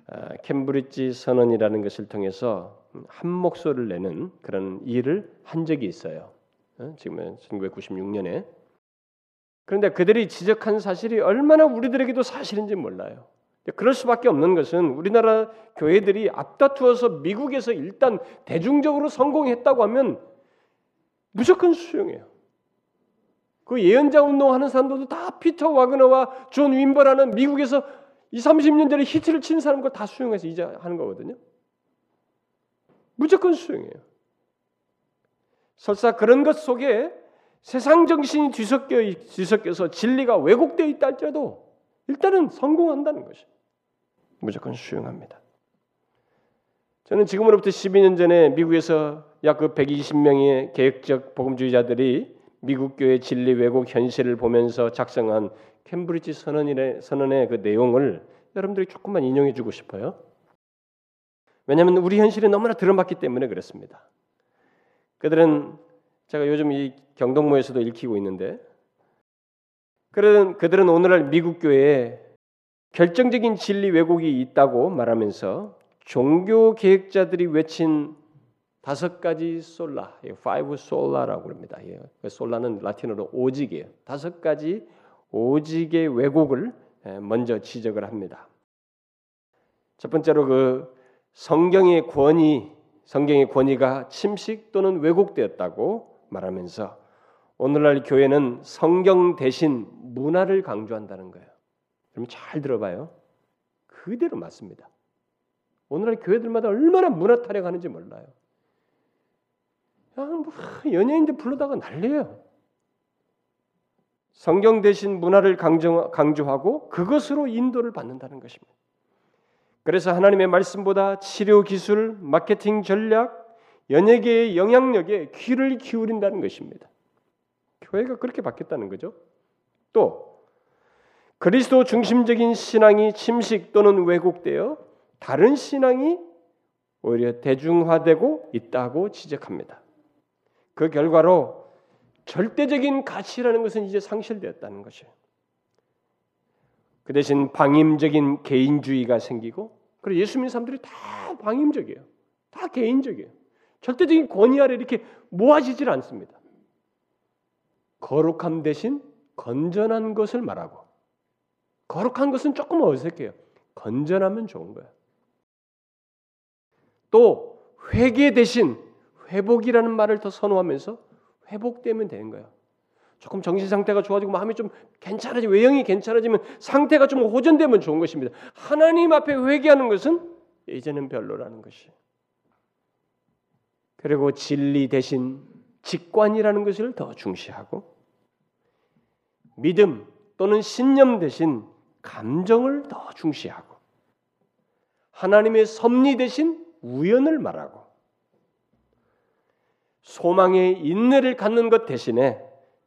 아, 캠브리지 선언이라는 것을 통해서 한 목소리를 내는 그런 일을 한 적이 있어요. 어? 지금은 1996년에 그런데 그들이 지적한 사실이 얼마나 우리들에게도 사실인지 몰라요. 그럴 수밖에 없는 것은 우리나라 교회들이 앞다투어서 미국에서 일단 대중적으로 성공했다고 하면 무조건 수용해요. 그 예언자 운동하는 사람들도 다 피터 와그너와 존 윔버라는 미국에서 20, 30년 전에 히트를 친 사람과 다 수용해서 이제 하는 거거든요. 무조건 수용해요. 설사 그런 것 속에 세상 정신이 뒤섞여 뒤섞여서 진리가 왜곡되어 있다 할지라도 일단은 성공한다는 것이 무조건 수용합니다. 저는 지금으로부터 12년 전에 미국에서 약 그 120명의 계획적 복음주의자들이 미국 교회 진리 왜곡 현실을 보면서 작성한 캠브리지 선언의 선언의 그 내용을 여러분들이 조금만 인용해 주고 싶어요. 왜냐하면 우리 현실이 너무나 들어맞기 때문에 그렇습니다. 그들은 제가 요즘 이 경동모에서도 읽히고 있는데 그들은 그들은 오늘날 미국 교회에 결정적인 진리 왜곡이 있다고 말하면서 종교 계획자들이 외친 다섯 가지 솔라, five 솔라라고 합니다. 그 솔라는 라틴어로 오직이에요. 다섯 가지 오직의 왜곡을 먼저 지적을 합니다. 첫 번째로 그 성경의 권위, 성경의 권위가 침식 또는 왜곡되었다고 말하면서 오늘날 교회는 성경 대신 문화를 강조한다는 거예요. 여러분 잘 들어봐요. 그대로 맞습니다. 오늘날 교회들마다 얼마나 문화 타령하는지 몰라요. 그냥 뭐 연예인들 불러다가 난리예요. 성경 대신 문화를 강조, 강조하고 그것으로 인도를 받는다는 것입니다. 그래서 하나님의 말씀보다 치료 기술, 마케팅 전략, 연예계의 영향력에 귀를 기울인다는 것입니다. 교회가 그렇게 바뀌었다는 거죠. 또 그리스도 중심적인 신앙이 침식 또는 왜곡되어 다른 신앙이 오히려 대중화되고 있다고 지적합니다. 그 결과로 절대적인 가치라는 것은 이제 상실되었다는 것이에요. 그 대신 방임적인 개인주의가 생기고 그리고 예수 믿는 사람들이 다 방임적이에요. 다 개인적이에요. 절대적인 권위 아래 이렇게 모아지질 않습니다. 거룩함 대신 건전한 것을 말하고 거룩한 것은 조금 어색해요. 건전하면 좋은 거야. 또 회개 대신 회복이라는 말을 더 선호하면서 회복되면 되는 거야. 조금 정신 상태가 좋아지고 마음이 좀 괜찮아지면 외형이 괜찮아지면 상태가 좀 호전되면 좋은 것입니다. 하나님 앞에 회개하는 것은 이제는 별로라는 것이. 그리고 진리 대신 직관이라는 것을 더 중시하고 믿음 또는 신념 대신 감정을 더 중시하고 하나님의 섭리 대신 우연을 말하고 소망의 인내를 갖는 것 대신에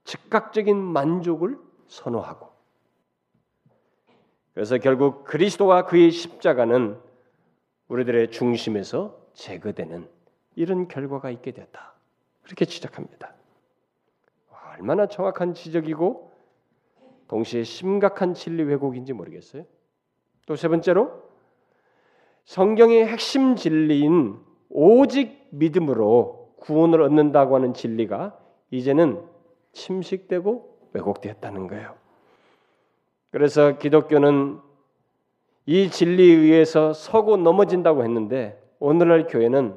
즉각적인 만족을 선호하고 그래서 결국 그리스도와 그의 십자가는 우리들의 중심에서 제거되는 이런 결과가 있게 됐다. 그렇게 지적합니다. 얼마나 정확한 지적이고 동시에 심각한 진리 왜곡인지 모르겠어요. 또 세 번째로 성경의 핵심 진리인 오직 믿음으로 구원을 얻는다고 하는 진리가 이제는 침식되고 왜곡되었다는 거예요. 그래서 기독교는 이 진리에 의해서 서고 넘어진다고 했는데 오늘날 교회는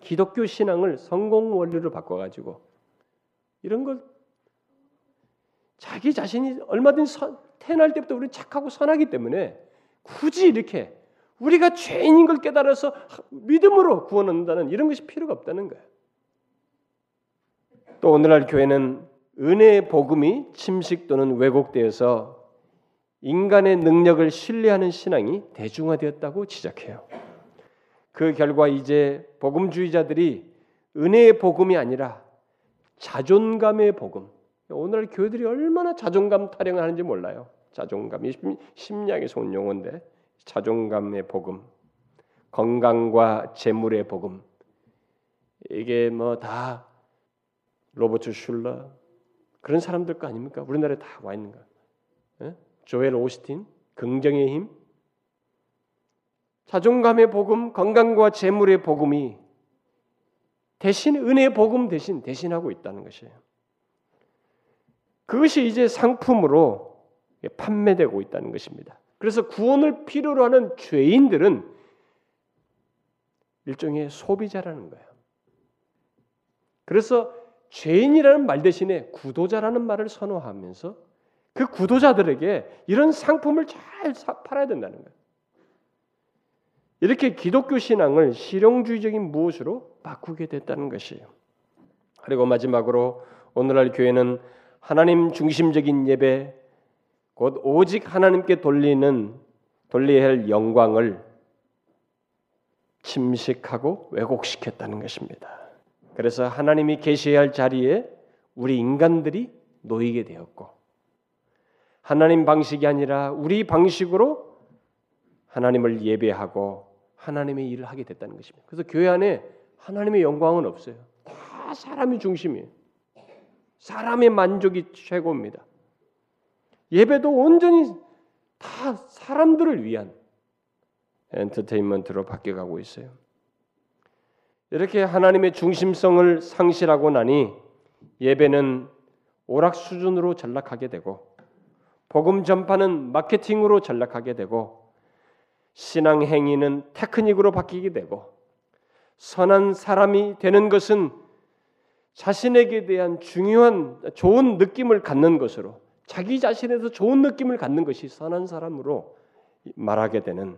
기독교 신앙을 성공 원리로 바꿔가지고 이런 걸 자기 자신이 얼마든지 선, 태어날 때부터 우리 착하고 선하기 때문에 굳이 이렇게 우리가 죄인인 걸 깨달아서 믿음으로 구원 얻는다는 이런 것이 필요가 없다는 거예요. 또 오늘날 교회는 은혜의 복음이 침식 또는 왜곡되어서 인간의 능력을 신뢰하는 신앙이 대중화되었다고 지적해요. 그 결과 이제 복음주의자들이 은혜의 복음이 아니라 자존감의 복음. 오늘 교회들이 얼마나 자존감 타령을 하는지 몰라요. 자존감이 심리학에서 온 용어인데 자존감의 복음, 건강과 재물의 복음. 이게 뭐 다 로버트 슐러 그런 사람들 거 아닙니까? 우리나라에 다 와 있는 거. 예? 조엘 오스틴, 긍정의 힘, 자존감의 복음, 건강과 재물의 복음이 대신 은혜의 복음 대신 대신하고 있다는 것이에요. 그것이 이제 상품으로 판매되고 있다는 것입니다. 그래서 구원을 필요로 하는 죄인들은 일종의 소비자라는 거예요. 그래서 죄인이라는 말 대신에 구도자라는 말을 선호하면서 그 구도자들에게 이런 상품을 잘 팔아야 된다는 거예요. 이렇게 기독교 신앙을 실용주의적인 무엇으로 바꾸게 됐다는 것이에요. 그리고 마지막으로 오늘날 교회는 하나님 중심적인 예배, 곧 오직 하나님께 돌리는 돌려야 할 영광을 침식하고 왜곡시켰다는 것입니다. 그래서 하나님이 계셔야 할 자리에 우리 인간들이 놓이게 되었고 하나님 방식이 아니라 우리 방식으로 하나님을 예배하고 하나님의 일을 하게 됐다는 것입니다. 그래서 교회 안에 하나님의 영광은 없어요. 다 사람이 중심이에요. 사람의 만족이 최고입니다. 예배도 온전히 다 사람들을 위한 엔터테인먼트로 바뀌어가고 있어요. 이렇게 하나님의 중심성을 상실하고 나니 예배는 오락 수준으로 전락하게 되고 복음 전파는 마케팅으로 전락하게 되고 신앙 행위는 테크닉으로 바뀌게 되고 선한 사람이 되는 것은 자신에게 대한 중요한 좋은 느낌을 갖는 것으로 자기 자신에서 좋은 느낌을 갖는 것이 선한 사람으로 말하게 되는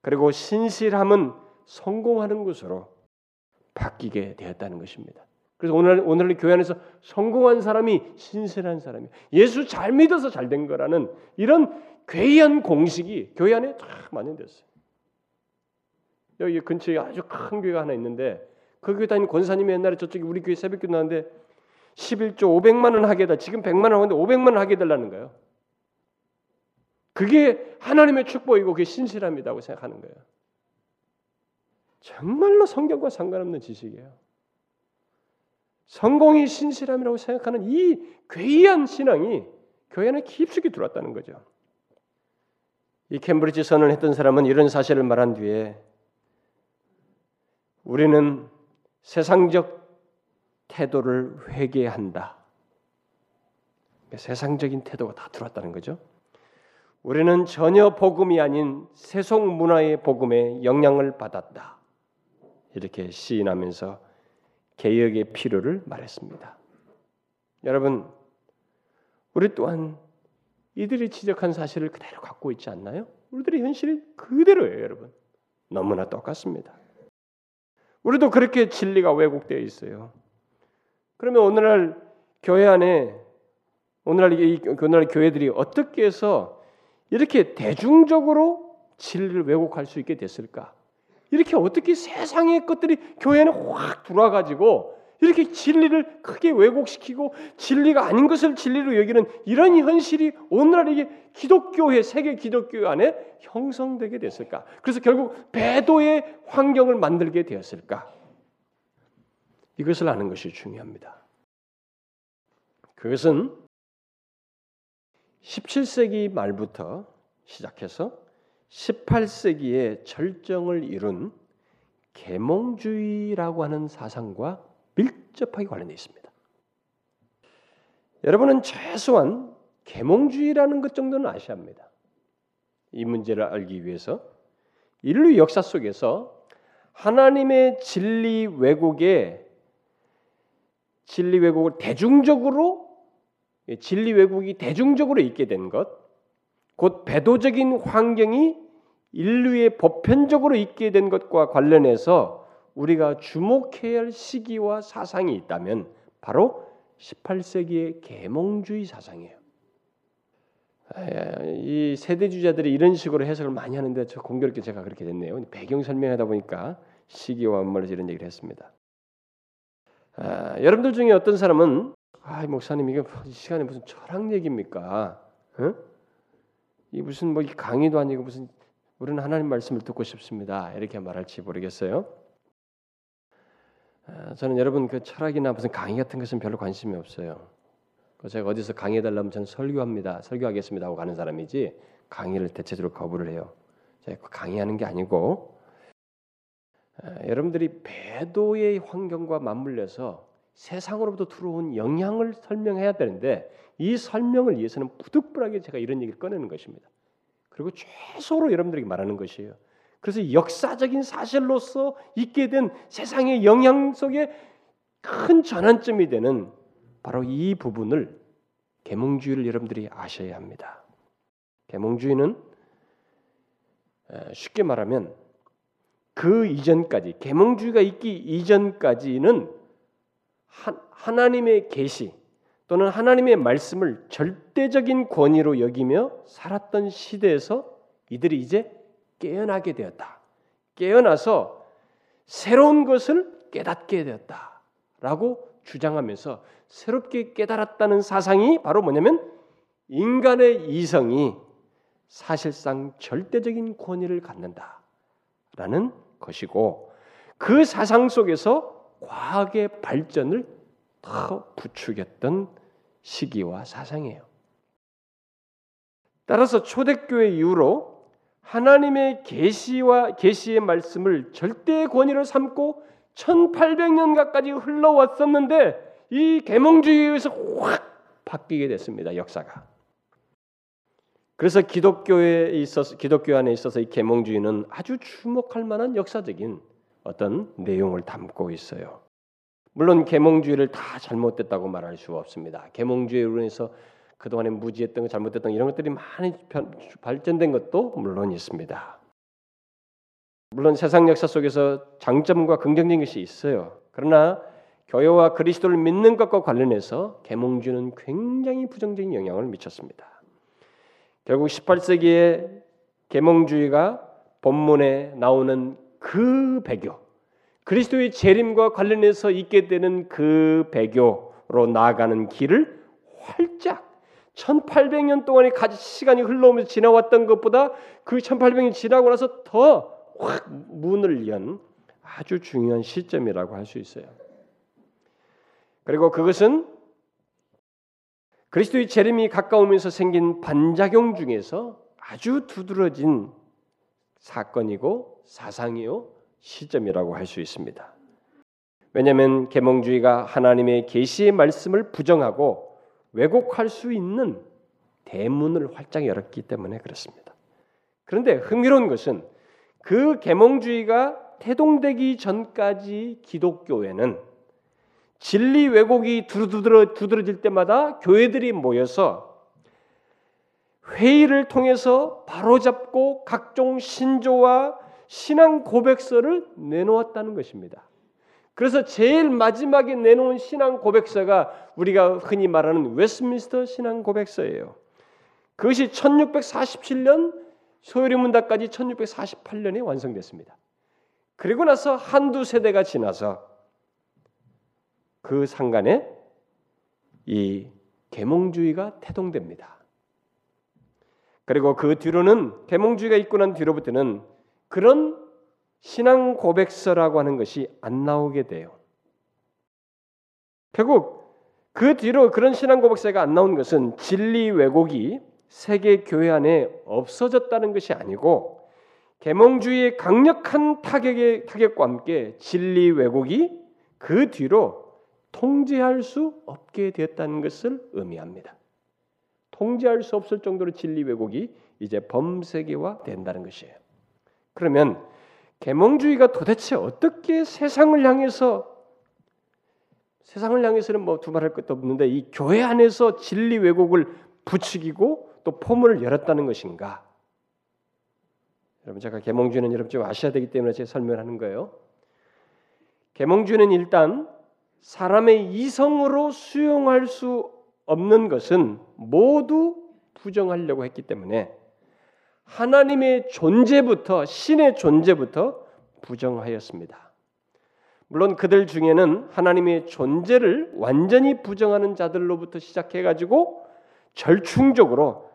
그리고 신실함은 성공하는 것으로 바뀌게 되었다는 것입니다. 그래서 오늘 오늘 교회 안에서 성공한 사람이 신실한 사람이 예수 잘 믿어서 잘 된 거라는 이런 괴이한 공식이 교회 안에 다 만연됐어요. 여기 근처에 아주 큰 교회가 하나 있는데 그 교회 다니는 권사님이 옛날에 저쪽에 우리 교회 새벽교 나는데 11조 500만 원 하게 다 지금 100만 원 하는데 500만 원 하게 달라는 거예요. 그게 하나님의 축복이고 그게 신실함이라고 생각하는 거예요. 정말로 성경과 상관없는 지식이에요. 성공이 신실함이라고 생각하는 이 괴이한 신앙이 교회 안에 깊숙이 들어왔다는 거죠. 이 캠브리지 선언을 했던 사람은 이런 사실을 말한 뒤에 우리는 세상적 태도를 회개한다. 세상적인 태도가 다 들어왔다는 거죠. 우리는 전혀 복음이 아닌 세속 문화의 복음에 영향을 받았다. 이렇게 시인하면서 개혁의 필요를 말했습니다. 여러분, 우리 또한 이들이 지적한 사실을 그대로 갖고 있지 않나요? 우리들의 현실이 그대로예요, 여러분. 너무나 똑같습니다. 우리도 그렇게 진리가 왜곡되어 있어요. 그러면 오늘날 교회 안에 오늘날 이 오늘날 교회들이 어떻게 해서 이렇게 대중적으로 진리를 왜곡할 수 있게 됐을까? 이렇게 어떻게 세상의 것들이 교회는 확 들어와가지고 이렇게 진리를 크게 왜곡시키고 진리가 아닌 것을 진리로 여기는 이런 현실이 오늘날 이게 기독교회 세계 기독교 안에 형성되게 됐을까? 그래서 결국 배도의 환경을 만들게 되었을까? 이것을 아는 것이 중요합니다. 그것은 17세기 말부터 시작해서 18세기에 절정을 이룬 계몽주의라고 하는 사상과 밀접하게 관련되어 있습니다. 여러분은 최소한 계몽주의라는 것 정도는 아셔야 합니다. 이 문제를 알기 위해서 인류 역사 속에서 하나님의 진리 왜곡에 진리 왜곡을 대중적으로 진리 왜곡이 대중적으로 있게 된 것, 곧 배도적인 환경이 인류의 보편적으로 있게 된 것과 관련해서 우리가 주목해야 할 시기와 사상이 있다면 바로 18세기의 계몽주의 사상이에요. 이 세대주자들이 이런 식으로 해석을 많이 하는데 저 공교롭게 제가 그렇게 됐네요. 배경 설명하다 보니까 시기와 원문에서 이런 얘기를 했습니다. 아, 여러분들 중에 어떤 사람은 아 목사님 이게 이 시간에 무슨 철학 얘기입니까? 어? 이 무슨 뭐 강의도 아니고 무슨 우리는 하나님 말씀을 듣고 싶습니다. 이렇게 말할지 모르겠어요. 아, 저는 여러분 그 철학이나 무슨 강의 같은 것은 별로 관심이 없어요. 그 제가 어디서 강의 달라면 저는 설교합니다. 설교하겠습니다 하고 가는 사람이지 강의를 대체적으로 거부를 해요. 제가 그 강의하는 게 아니고 아, 여러분들이 배도의 환경과 맞물려서 세상으로부터 들어온 영향을 설명해야 되는데 이 설명을 위해서는 부득불하게 제가 이런 얘기를 꺼내는 것입니다. 그리고 최소로 여러분들에게 말하는 것이에요. 그래서 역사적인 사실로서 있게 된 세상의 영향 속에 큰 전환점이 되는 바로 이 부분을 계몽주의를 여러분들이 아셔야 합니다. 계몽주의는 쉽게 말하면 그 이전까지 계몽주의가 있기 이전까지는 하 나님의 계시 또는 하나님의 말씀을 절대적인 권위로 여기며 살았던 시대에서 이들이 이제 깨어나게 되었다. 깨어나서 새로운 것을 깨닫게 되었다라고 주장하면서 새롭게 깨달았다는 사상이 바로 뭐냐면 인간의 이성이 사실상 절대적인 권위를 갖는다라는 것이고 그 사상 속에서 과학의 발전을 더 부추겼던 시기와 사상이에요. 따라서 초대교회 이후로 하나님의 계시와 계시의 말씀을 절대 권위로 삼고 1800년 가까지 흘러왔었는데 이 계몽주의에 의해서 확 바뀌게 됐습니다. 역사가. 그래서 기독교에 있어서 기독교 안에 있어서 이 계몽주의는 아주 주목할 만한 역사적인 어떤 내용을 담고 있어요. 물론 계몽주의를 다 잘못됐다고 말할 수 없습니다. 계몽주의로 인해서 그동안에 무지했던 거 잘못됐던 거 이런 것들이 많이 발전된 것도 물론 있습니다. 물론 세상 역사 속에서 장점과 긍정적인 것이 있어요. 그러나 교회와 그리스도를 믿는 것과 관련해서 계몽주는 굉장히 부정적인 영향을 미쳤습니다. 결국 18세기의 계몽주의가 본문에 나오는 그 배교, 그리스도의 재림과 관련해서 있게 되는 그 배교로 나아가는 길을 활짝 1800년 동안의 시간이 흘러오면서 지나왔던 것보다 그 1800년 지나고 나서 더 확 문을 연 아주 중요한 시점이라고 할 수 있어요. 그리고 그것은 그리스도의 재림이 가까우면서 생긴 반작용 중에서 아주 두드러진 사건이고 사상이요 시점이라고 할 수 있습니다. 왜냐하면 계몽주의가 하나님의 계시의 말씀을 부정하고 왜곡할 수 있는 대문을 활짝 열었기 때문에 그렇습니다. 그런데 흥미로운 것은 그 계몽주의가 태동되기 전까지 기독교회는 진리 왜곡이 두드러, 두드러질 때마다 교회들이 모여서 회의를 통해서 바로잡고 각종 신조와 신앙 고백서를 내놓았다는 것입니다. 그래서 제일 마지막에 내놓은 신앙 고백서가 우리가 흔히 말하는 웨스민스터 신앙 고백서예요. 그것이 1647년 소요리 문답까지 1648년에 완성됐습니다. 그리고 나서 한두 세대가 지나서 그 상간에 이 계몽주의가 태동됩니다. 그리고 그 뒤로는 계몽주의가 있고 난 뒤로부터는 그런 신앙 고백서라고 하는 것이 안 나오게 돼요. 결국 그 뒤로 그런 신앙 고백서가 안 나온 것은 진리 왜곡이 세계 교회 안에 없어졌다는 것이 아니고 계몽주의의 강력한 타격의 타격과 함께 진리 왜곡이 그 뒤로 통제할 수 없게 되었다는 것을 의미합니다. 통제할 수 없을 정도로 진리 왜곡이 이제 범세계화 된다는 것이에요. 그러면 계몽주의가 도대체 어떻게 세상을 향해서 세상을 향해서는 뭐 두말할 것도 없는데 이 교회 안에서 진리 왜곡을 부추기고 또 포문을 열었다는 것인가? 여러분 제가 계몽주의는 여러분 좀 아셔야 되기 때문에 제가 설명하는 거예요. 계몽주의는 일단 사람의 이성으로 수용할 수 없는 것은 모두 부정하려고 했기 때문에 하나님의 존재부터 신의 존재부터 부정하였습니다. 물론 그들 중에는 하나님의 존재를 완전히 부정하는 자들로부터 시작해 가지고 절충적으로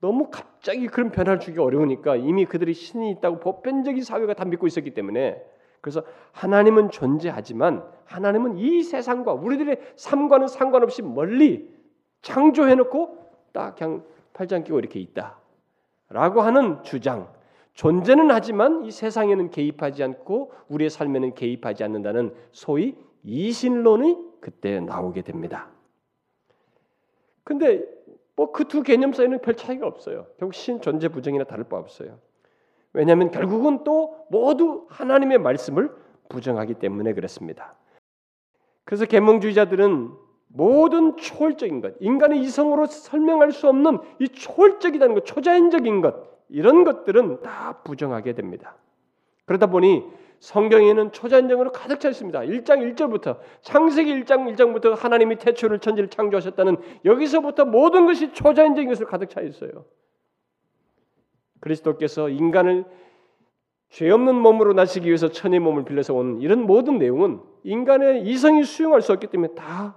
너무 갑자기 그런 변화를 주기 어려우니까 이미 그들이 신이 있다고 보편적인 사회가 다 믿고 있었기 때문에 그래서 하나님은 존재하지만 하나님은 이 세상과 우리들의 삶과는 상관없이 멀리 창조해 놓고 딱 그냥 팔짱 끼고 이렇게 있다라고 하는 주장. 존재는 하지만 이 세상에는 개입하지 않고 우리의 삶에는 개입하지 않는다는 소위 이신론이 그때 나오게 됩니다. 근데 뭐 그 두 개념 사이는 별 차이가 없어요. 결국 신 존재 부정이나 다를 바 없어요. 왜냐하면 결국은 또 모두 하나님의 말씀을 부정하기 때문에 그렇습니다. 그래서 계몽주의자들은 모든 초월적인 것, 인간의 이성으로 설명할 수 없는 이 초월적이라는 것, 초자연적인 것 이런 것들은 다 부정하게 됩니다. 그러다 보니 성경에는 초자연적으로 가득 차 있습니다. 1장 1절부터 창세기 1장 1장부터 하나님이 태초를 천지를 창조하셨다는 여기서부터 모든 것이 초자연적인 것으로 가득 차 있어요. 그리스도께서 인간을 죄 없는 몸으로 나시기 위해서 천의 몸을 빌려서 온 이런 모든 내용은 인간의 이성이 수용할 수 없기 때문에 다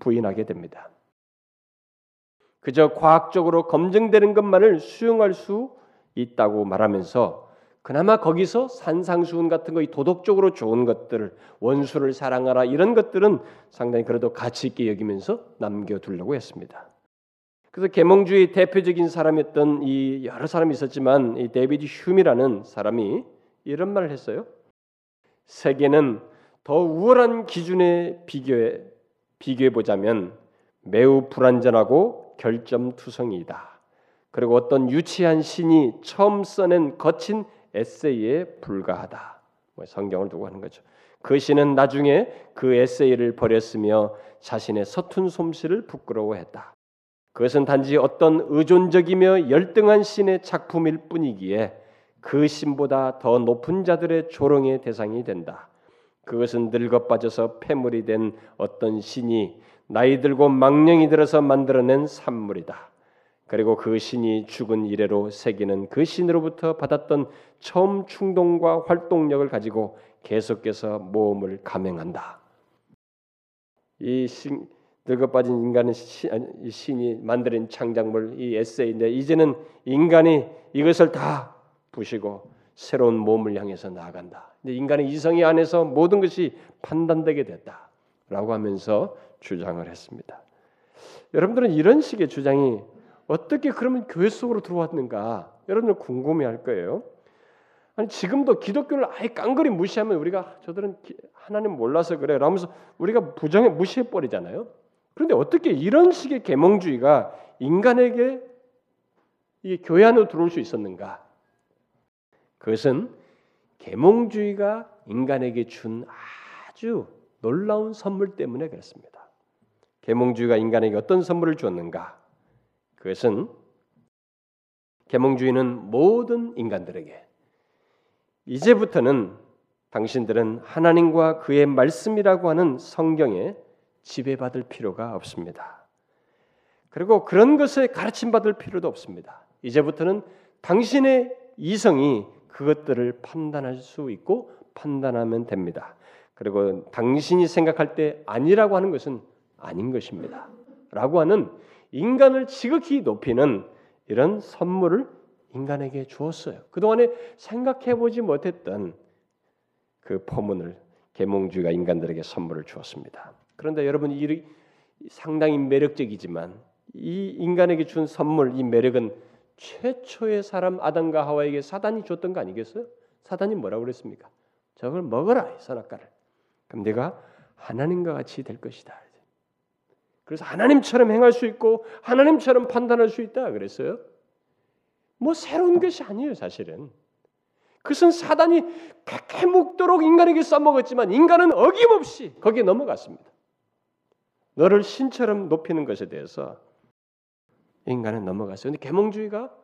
부인하게 됩니다. 그저 과학적으로 검증되는 것만을 수용할 수 있다고 말하면서 그나마 거기서 산상수훈 같은 거, 도덕적으로 좋은 것들을 원수를 사랑하라 이런 것들은 상당히 그래도 가치 있게 여기면서 남겨두려고 했습니다. 그래서 계몽주의 대표적인 사람이었던 이 여러 사람이 있었지만 이 데이비드 흄이라는 사람이 이런 말을 했어요. 세계는 더 우월한 기준에 비교해 비교해 보자면 매우 불완전하고 결점투성이다. 그리고 어떤 유치한 신이 처음 써낸 거친 에세이에 불과하다. 뭐 성경을 두고 하는 거죠. 그 신은 나중에 그 에세이를 버렸으며 자신의 서툰 솜씨를 부끄러워했다. 그것은 단지 어떤 의존적이며 열등한 신의 작품일 뿐이기에 그 신보다 더 높은 자들의 조롱의 대상이 된다. 그것은 늙어 빠져서 폐물이 된 어떤 신이 나이 들고 망령이 들어서 만들어낸 산물이다. 그리고 그 신이 죽은 이래로 세계는 그 신으로부터 받았던 처음 충동과 활동력을 가지고 계속해서 모험을 감행한다. 이 신, 늙어 빠진 인간은 신, 신이 만들어낸 창작물 이 에세이인데 이제는 인간이 이것을 다 부시고 새로운 몸을 향해서 나아간다. 인간의 이성이 안에서 모든 것이 판단되게 됐다라고 하면서 주장을 했습니다. 여러분들은 이런 식의 주장이 어떻게 그러면 교회 속으로 들어왔는가? 여러분들 궁금해할 거예요. 아니 지금도 기독교를 아예 깡그리 무시하면 우리가 저들은 하나님 몰라서 그래 라면서 우리가 부정해 무시해 버리잖아요. 그런데 어떻게 이런 식의 계몽주의가 인간에게 이 교회 안으로 들어올 수 있었는가? 그것은 계몽주의가 인간에게 준 아주 놀라운 선물 때문에 그렇습니다. 계몽주의가 인간에게 어떤 선물을 주었는가? 그것은 계몽주의는 모든 인간들에게 이제부터는 당신들은 하나님과 그의 말씀이라고 하는 성경에 지배받을 필요가 없습니다. 그리고 그런 것에 가르침 받을 필요도 없습니다. 이제부터는 당신의 이성이 그것들을 판단할 수 있고 판단하면 됩니다. 그리고 당신이 생각할 때 아니라고 하는 것은 아닌 것입니다. 라고 하는 인간을 지극히 높이는 이런 선물을 인간에게 주었어요. 그동안에 생각해 보지 못했던 그 포문을 계몽주의가 인간들에게 선물을 주었습니다. 그런데 여러분 이 상당히 매력적이지만 이 인간에게 준 선물 이 매력은 최초의 사람 아담과 하와에게 사단이 줬던 거 아니겠어요? 사단이 뭐라고 그랬습니까? 저걸 먹어라 선악과를. 그럼 내가 하나님과 같이 될 것이다. 그래서 하나님처럼 행할 수 있고 하나님처럼 판단할 수 있다 그랬어요. 뭐 새로운 것이 아니에요, 사실은. 그것은 사단이 캐묵도록 인간에게 써먹었지만 인간은 어김없이 거기에 넘어갔습니다. 너를 신처럼 높이는 것에 대해서 인간은 넘어갔어요. 근데 계몽주의가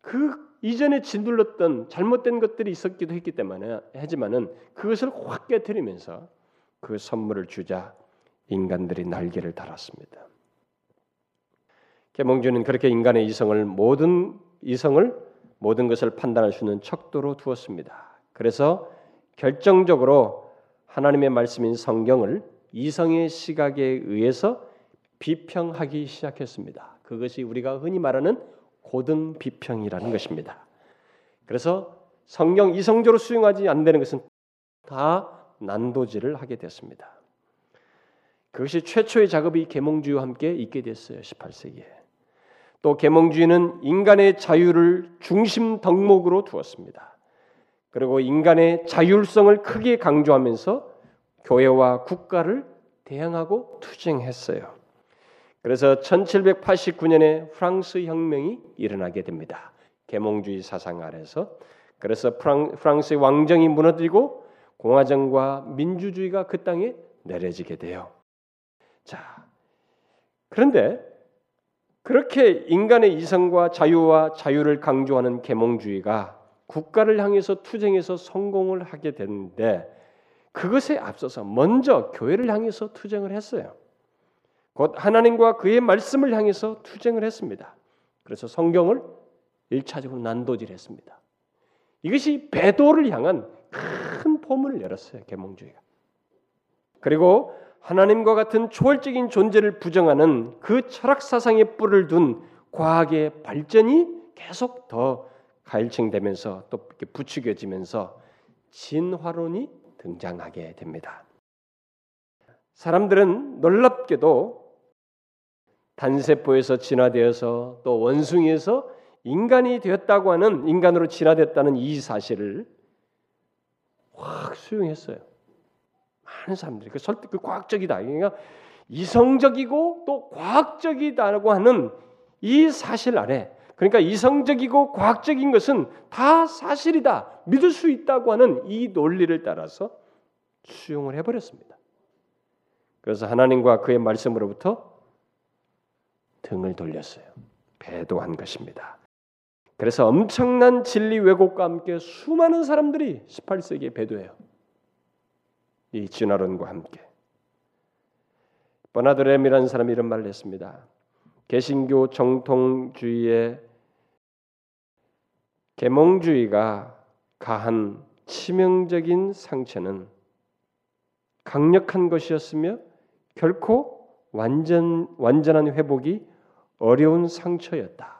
그 이전에 진둘렀던 잘못된 것들이 있었기도 했기 때문에 하지만은 그것을 확 깨뜨리면서 그 선물을 주자 인간들이 날개를 달았습니다. 계몽주는 그렇게 인간의 이성을 모든 이성을 모든 것을 판단할 수 있는 척도로 두었습니다. 그래서 결정적으로 하나님의 말씀인 성경을 이성의 시각에 의해서 비평하기 시작했습니다. 그것이 우리가 흔히 말하는 고등 비평이라는 것입니다. 그래서 성경 이성적으로 수용하지 않는 것은 다 난도질을 하게 됐습니다. 그것이 최초의 작업이 계몽주의와 함께 있게 됐어요. 18세기에. 또 계몽주의는 인간의 자유를 중심 덕목으로 두었습니다. 그리고 인간의 자율성을 크게 강조하면서 교회와 국가를 대항하고 투쟁했어요. 그래서 1789년에 프랑스 혁명이 일어나게 됩니다. 계몽주의 사상 아래서 그래서 프랑스의 왕정이 무너지고 공화정과 민주주의가 그 땅에 내려지게 돼요. 자, 그런데 그렇게 인간의 이성과 자유와 자유를 강조하는 계몽주의가 국가를 향해서 투쟁해서 성공을 하게 되는데 그것에 앞서서 먼저 교회를 향해서 투쟁을 했어요. 곧 하나님과 그의 말씀을 향해서 투쟁을 했습니다. 그래서 성경을 일차적으로 난도질했습니다. 이것이 배도를 향한 큰 포문을 열었어요. 계몽주의가. 그리고 하나님과 같은 초월적인 존재를 부정하는 그 철학 사상의 뿔을 둔 과학의 발전이 계속 더 가일층되면서 또 이렇게 부추겨지면서 진화론이 등장하게 됩니다. 사람들은 놀랍게도 단세포에서 진화되어서 또 원숭이에서 인간이 되었다고 하는 인간으로 진화됐다는 이 사실을 확 수용했어요. 많은 사람들이 그 설득 그 과학적이다. 그러니까 이성적이고 또 과학적이다라고 하는 이 사실 아래 그러니까 이성적이고 과학적인 것은 다 사실이다. 믿을 수 있다고 하는 이 논리를 따라서 수용을 해 버렸습니다. 그래서 하나님과 그의 말씀으로부터 등을 돌렸어요. 배도한 것입니다. 그래서 엄청난 진리 왜곡과 함께 수많은 사람들이 18세기에 배도해요. 이 진화론과 함께. 버나드렘이라는 사람이 이런 말을 했습니다. 개신교 정통주의의 계몽주의가 가한 치명적인 상처는 강력한 것이었으며 결코 완전 완전한 회복이 어려운 상처였다.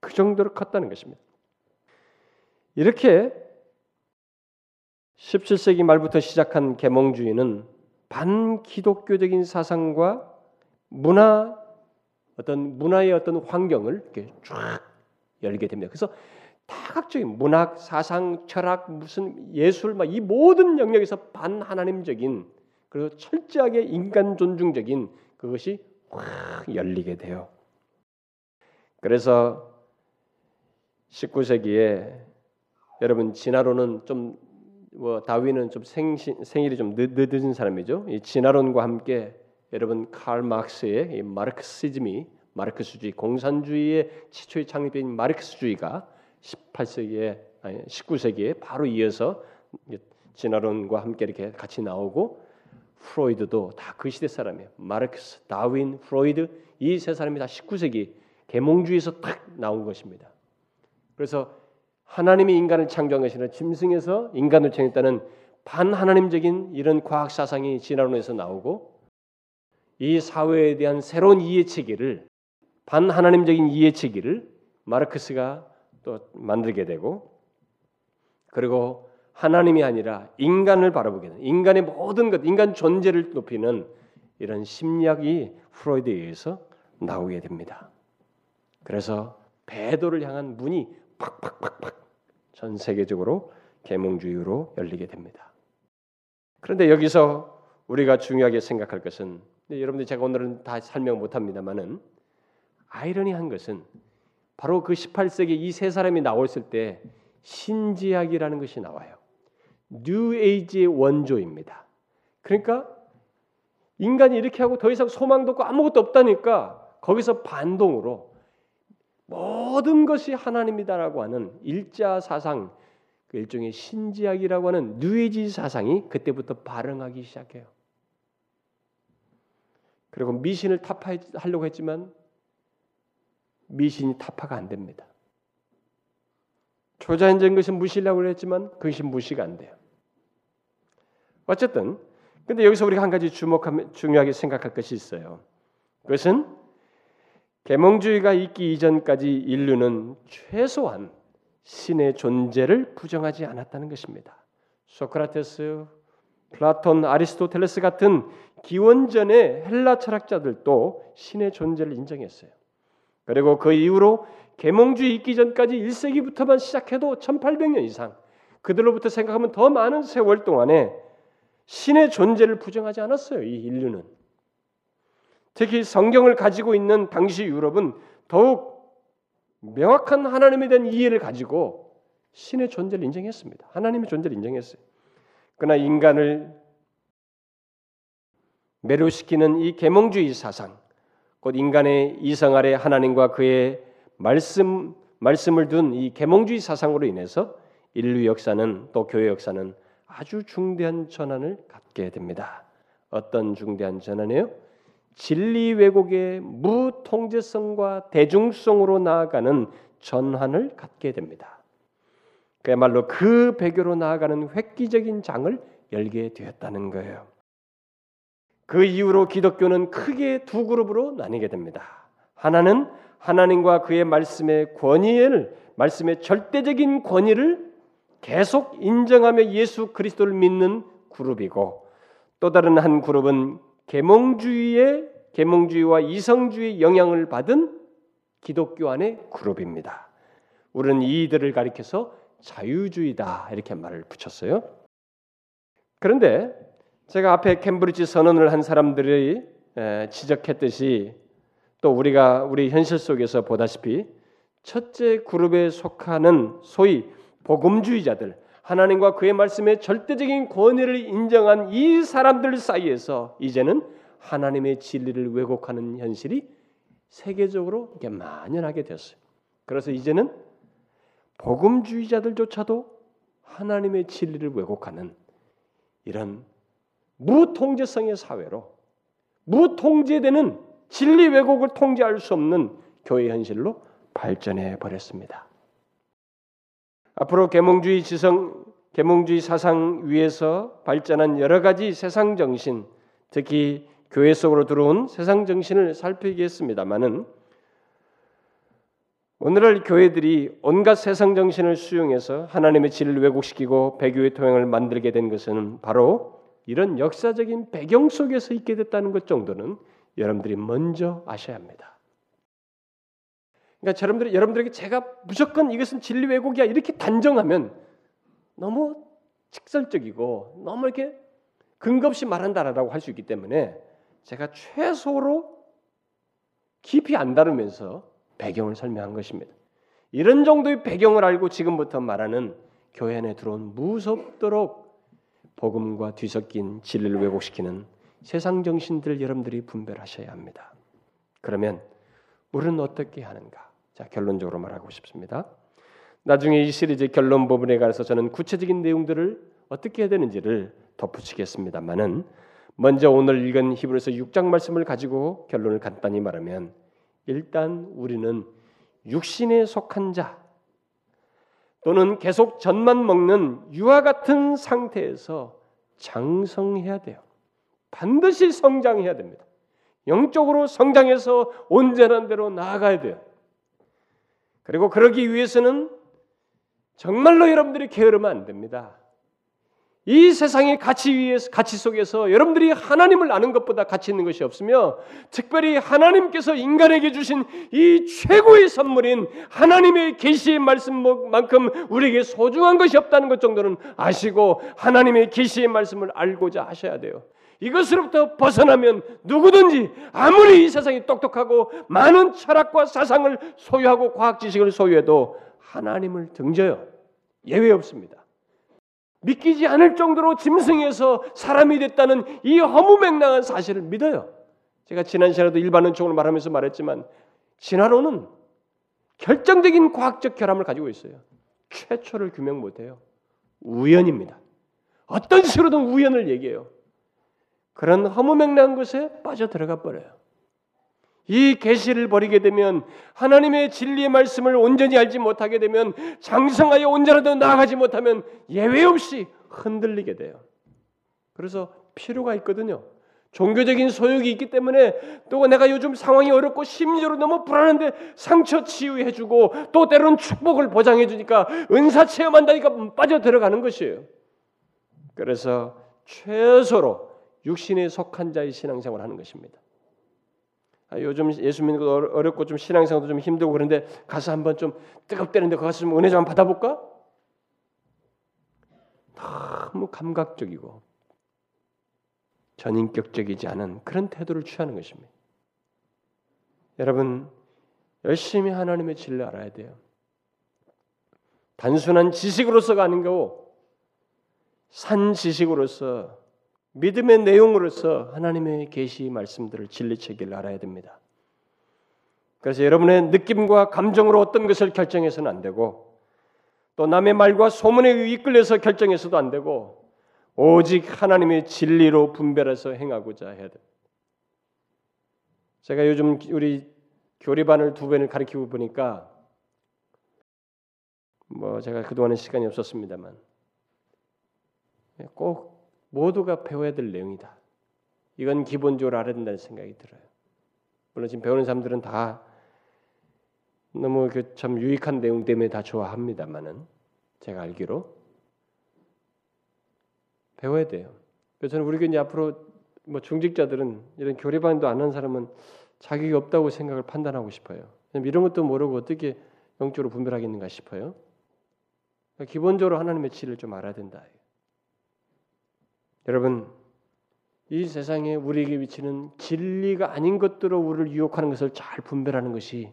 그 정도로 컸다는 것입니다. 이렇게 17세기 말부터 시작한 계몽주의는 반기독교적인 사상과 문화 어떤 문화의 어떤 환경을 이렇게 쫙 열게 됩니다. 그래서 다각적인 문학, 사상, 철학, 무슨 예술 막 이 모든 영역에서 반하나님적인 그리고 철저하게 인간 존중적인 그것이 확 열리게 돼요. 그래서 19세기에 여러분 진화론은 좀 뭐 다윈은 좀 생신, 생일이 좀 늦, 늦은 사람이죠. 이 진화론과 함께 여러분 칼 마크스의 이 마르크시즘이 마르크스주의 공산주의의 최초의 창립인 마르크스주의가 18세기에 아니 19세기에 바로 이어서 진화론과 함께 이렇게 같이 나오고 프로이드도 다 그 시대 사람이에요. 마르크스, 다윈, 프로이드 이 세 사람이 다 19세기 계몽주의에서 딱 나온 것입니다. 그래서 하나님이 인간을 창조한 것이 아니라 짐승에서 인간을 창했다는 반하나님적인 이런 과학 사상이 진화론에서 나오고 이 사회에 대한 새로운 이해 체계를 반하나님적인 이해 체계를 마르크스가 또 만들게 되고 그리고 하나님이 아니라 인간을 바라보게 되는 인간의 모든 것, 인간 존재를 높이는 이런 심리학이 프로이드에 의해서 나오게 됩니다. 그래서 배도를 향한 문이 팍팍팍팍 전 세계적으로 계몽주의로 열리게 됩니다. 그런데 여기서 우리가 중요하게 생각할 것은 여러분들 제가 오늘은 다 설명 못합니다만은 아이러니한 것은 바로 그 18세기 이 세 사람이 나왔을 때 신지학이라는 것이 나와요. 뉴 에이지의 원조입니다. 그러니까 인간이 이렇게 하고 더 이상 소망도 없고 아무것도 없다니까 거기서 반동으로 모든 것이 하나님이다라고 하는 일자 사상, 그 일종의 신지학이라고 하는 뉴에이지 사상이 그때부터 발흥하기 시작해요. 그리고 미신을 타파하려고 했지만 미신이 타파가 안 됩니다. 초자연적인 것은 무시하려고 했지만 그것이 무시가 안 돼요. 어쨌든 근데 여기서 우리가 한 가지 주목하면 중요하게 생각할 것이 있어요. 그것은 계몽주의가 있기 이전까지 인류는 최소한 신의 존재를 부정하지 않았다는 것입니다. 소크라테스, 플라톤, 아리스토텔레스 같은 기원전의 헬라 철학자들도 신의 존재를 인정했어요. 그리고 그 이후로 계몽주의 있기 전까지 1세기부터만 시작해도 1800년 이상 그들로부터 생각하면 더 많은 세월 동안에 신의 존재를 부정하지 않았어요. 이 인류는. 특히 성경을 가지고 있는 당시 유럽은 더욱 명확한 하나님에 대한 이해를 가지고 신의 존재를 인정했습니다. 하나님의 존재를 인정했어요. 그러나 인간을 매료시키는 이 계몽주의 사상, 곧 인간의 이성 아래 하나님과 그의 말씀 말씀을 둔 이 계몽주의 사상으로 인해서 인류 역사는 또 교회 역사는 아주 중대한 전환을 갖게 됩니다. 어떤 중대한 전환이요? 진리 왜곡의 무통제성과 대중성으로 나아가는 전환을 갖게 됩니다. 그야말로 그 배교로 나아가는 획기적인 장을 열게 되었다는 거예요. 그 이후로 기독교는 크게 두 그룹으로 나뉘게 됩니다. 하나는 하나님과 그의 말씀의 권위를 말씀의 절대적인 권위를 계속 인정하며 예수 그리스도를 믿는 그룹이고 또 다른 한 그룹은 계몽주의의 계몽주의와 이성주의 영향을 받은 기독교 안의 그룹입니다. 우리는 이들을 가리켜서 자유주의다 이렇게 말을 붙였어요. 그런데 제가 앞에 캠브리지 선언을 한 사람들이 지적했듯이 또 우리가 우리 현실 속에서 보다시피 첫째 그룹에 속하는 소위 복음주의자들, 하나님과 그의 말씀의 절대적인 권위를 인정한 이 사람들 사이에서 이제는 하나님의 진리를 왜곡하는 현실이 세계적으로 이게 만연하게 됐어요. 그래서 이제는 복음주의자들조차도 하나님의 진리를 왜곡하는 이런 무통제성의 사회로 무통제되는 진리 왜곡을 통제할 수 없는 교회 현실로 발전해 버렸습니다. 앞으로 계몽주의 지성, 계몽주의 사상 위에서 발전한 여러 가지 세상 정신, 특히 교회 속으로 들어온 세상 정신을 살피겠습니다만은 오늘날 교회들이 온갖 세상 정신을 수용해서 하나님의 진리를 왜곡시키고 배교의 토양을 만들게 된 것은 바로 이런 역사적인 배경 속에서 있게 됐다는 것 정도는 여러분들이 먼저 아셔야 합니다. 그러니까 여러분들 여러분들에게 제가 무조건 이것은 진리 왜곡이야 이렇게 단정하면 너무 직설적이고 너무 이렇게 근거 없이 말한다라고 할 수 있기 때문에 제가 최소로 깊이 안 다루면서 배경을 설명한 것입니다. 이런 정도의 배경을 알고 지금부터 말하는 교회 안에 들어온 무섭도록 복음과 뒤섞인 진리를 왜곡시키는 세상 정신들 여러분들이 분별하셔야 합니다. 그러면 우리는 어떻게 하는가? 자, 결론적으로 말하고 싶습니다. 나중에 이 시리즈 결론 부분에 관해서 저는 구체적인 내용들을 어떻게 해야 되는지를 덧붙이겠습니다만은 먼저 오늘 읽은 히브리서 6장 말씀을 가지고 결론을 간단히 말하면 일단 우리는 육신에 속한 자 또는 계속 젖만 먹는 유아 같은 상태에서 장성해야 돼요. 반드시 성장해야 됩니다. 영적으로 성장해서 온전한 대로 나아가야 돼요. 그리고 그러기 위해서는 정말로 여러분들이 게으르면 안 됩니다. 이 세상의 가치 위에서 가치 속에서 여러분들이 하나님을 아는 것보다 가치 있는 것이 없으며 특별히 하나님께서 인간에게 주신 이 최고의 선물인 하나님의 계시의 말씀만큼 우리에게 소중한 것이 없다는 것 정도는 아시고 하나님의 계시의 말씀을 알고자 하셔야 돼요. 이것으로부터 벗어나면 누구든지 아무리 이 세상이 똑똑하고 많은 철학과 사상을 소유하고 과학 지식을 소유해도 하나님을 등져요. 예외 없습니다. 믿기지 않을 정도로 짐승에서 사람이 됐다는 이 허무맹랑한 사실을 믿어요. 제가 지난 시간에도 일반 은총을 말하면서 말했지만 진화론은 결정적인 과학적 결함을 가지고 있어요. 최초를 규명 못해요. 우연입니다. 어떤 식으로든 우연을 얘기해요. 그런 허무맹랑한 것에 빠져 들어가 버려요. 이 계시를 버리게 되면 하나님의 진리의 말씀을 온전히 알지 못하게 되면 장성하여 온전하도 나아가지 못하면 예외 없이 흔들리게 돼요. 그래서 필요가 있거든요. 종교적인 소욕이 있기 때문에 또 내가 요즘 상황이 어렵고 심리적으로 너무 불안한데 상처 치유해주고 또 때로는 축복을 보장해주니까 은사 체험한다니까 빠져 들어가는 것이에요. 그래서 최소로 육신에 속한 자의 신앙생활을 하는 것입니다. 아, 요즘 예수 믿는 거 어렵고 좀 신앙생활도 좀 힘들고 그런데 가서 한번 좀 뜨겁다는데 거기 가서 좀 은혜 좀 받아볼까? 너무 감각적이고 전인격적이지 않은 그런 태도를 취하는 것입니다. 여러분 열심히 하나님의 진리를 알아야 돼요. 단순한 지식으로서가 아닌 거고 산 지식으로서 믿음의 내용으로서 하나님의 계시 말씀들을 진리 체계를 알아야 됩니다. 그래서 여러분의 느낌과 감정으로 어떤 것을 결정해서는 안 되고 또 남의 말과 소문에 이끌려서 결정해서도 안 되고 오직 하나님의 진리로 분별해서 행하고자 해야 됩니다. 제가 요즘 우리 교리반을 두 번을 가르치고 보니까 뭐 제가 그동안은 시간이 없었습니다만 꼭 모두가 배워야 될 내용이다. 이건 기본적으로 알아야 된다는 생각이 들어요. 물론 지금 배우는 사람들은 다 너무 그 참 유익한 내용 때문에 다 좋아합니다만은 제가 알기로 배워야 돼요. 그래서 저는 우리 교회 앞으로 뭐 중직자들은 이런 교리반도 안 한 사람은 자격이 없다고 생각을 판단하고 싶어요. 이런 것도 모르고 어떻게 영적으로 분별하겠는가 싶어요. 그러니까 기본적으로 하나님의 진리를 좀 알아야 된다. 여러분 이 세상에 우리에게 비치는 진리가 아닌 것들로 우리를 유혹하는 것을 잘 분별하는 것이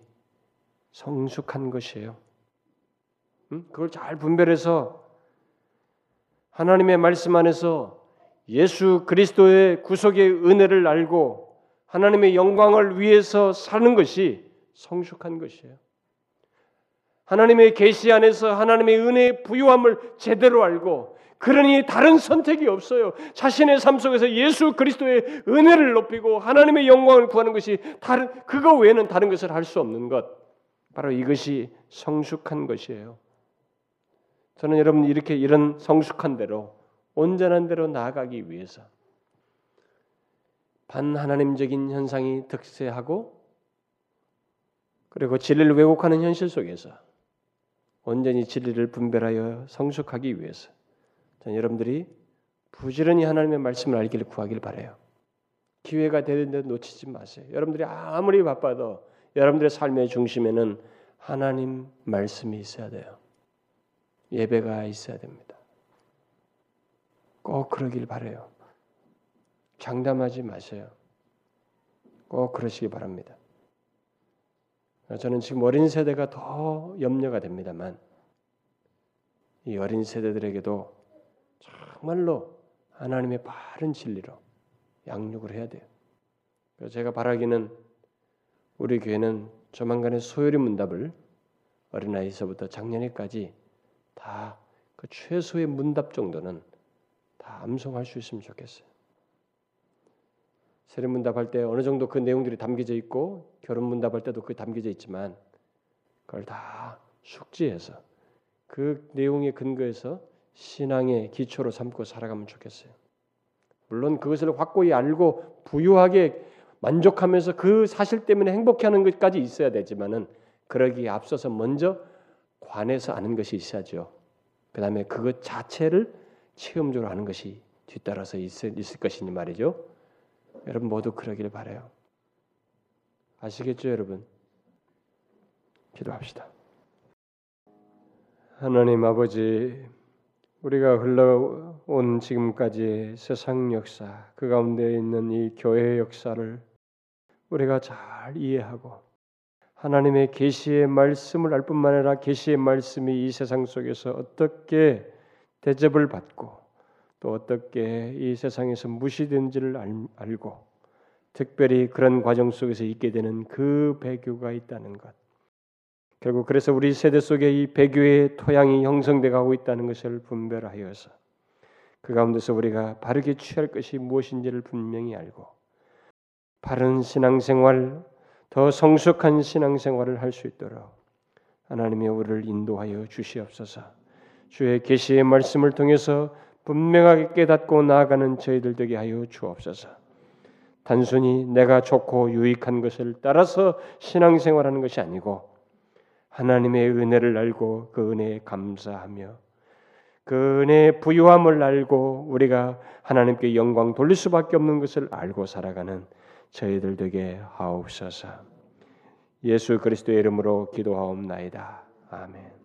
성숙한 것이에요. 음? 그걸 잘 분별해서 하나님의 말씀 안에서 예수 그리스도의 구속의 은혜를 알고 하나님의 영광을 위해서 사는 것이 성숙한 것이에요. 하나님의 계시 안에서 하나님의 은혜의 부유함을 제대로 알고 그러니 다른 선택이 없어요. 자신의 삶 속에서 예수 그리스도의 은혜를 높이고 하나님의 영광을 구하는 것이 다른 그거 외에는 다른 것을 할 수 없는 것. 바로 이것이 성숙한 것이에요. 저는 여러분 이렇게 이런 성숙한 대로 온전한 대로 나아가기 위해서 반하나님적인 현상이 득세하고 그리고 진리를 왜곡하는 현실 속에서 온전히 진리를 분별하여 성숙하기 위해서 여러분들이 부지런히 하나님의 말씀을 알기를 구하길 바래요. 기회가 되는데 놓치지 마세요. 여러분들이 아무리 바빠도 여러분들의 삶의 중심에는 하나님 말씀이 있어야 돼요. 예배가 있어야 됩니다. 꼭 그러길 바래요. 장담하지 마세요. 꼭 그러시기 바랍니다. 저는 지금 어린 세대가 더 염려가 됩니다만 이 어린 세대들에게도 정말로 하나님의 바른 진리로 양육을 해야 돼요. 제가 바라기는 우리 교회는 조만간에 소요리 문답을 어린아이서부터 작년에까지 다 그 최소의 문답 정도는 다 암송할 수 있으면 좋겠어요. 세례 문답할 때 어느 정도 그 내용들이 담겨져 있고 결혼 문답할 때도 그 담겨져 있지만 그걸 다 숙지해서 그 내용에 근거해서 신앙의 기초로 삼고 살아가면 좋겠어요. 물론 그것을 확고히 알고 부유하게 만족하면서 그 사실 때문에 행복해하는 것까지 있어야 되지만은 그러기에 앞서서 먼저 관해서 아는 것이 있어야죠. 그 다음에 그것 자체를 체험적으로 하는 것이 뒤따라서 있을, 있을 것이니 말이죠. 여러분 모두 그러길 바래요. 아시겠죠, 여러분? 기도합시다. 하나님 아버지, 우리가 흘러온 지금까지의 세상 역사, 그 가운데 있는 이 교회의 역사를 우리가 잘 이해하고 하나님의 계시의 말씀을 알 뿐만 아니라 계시의 말씀이 이 세상 속에서 어떻게 대접을 받고 또 어떻게 이 세상에서 무시된지를 알고 특별히 그런 과정 속에서 있게 되는 그 배교가 있다는 것. 결국 그래서 우리 세대 속에 이 배교의 토양이 형성돼 가고 있다는 것을 분별하여서 그 가운데서 우리가 바르게 취할 것이 무엇인지를 분명히 알고 바른 신앙생활, 더 성숙한 신앙생활을 할 수 있도록 하나님이 우리를 인도하여 주시옵소서. 주의 계시의 말씀을 통해서 분명하게 깨닫고 나아가는 저희들 되게 하여 주옵소서. 단순히 내가 좋고 유익한 것을 따라서 신앙생활하는 것이 아니고 하나님의 은혜를 알고 그 은혜에 감사하며 그 은혜의 부유함을 알고 우리가 하나님께 영광 돌릴 수밖에 없는 것을 알고 살아가는 저희들 되게 하옵소서. 예수 그리스도의 이름으로 기도하옵나이다. 아멘.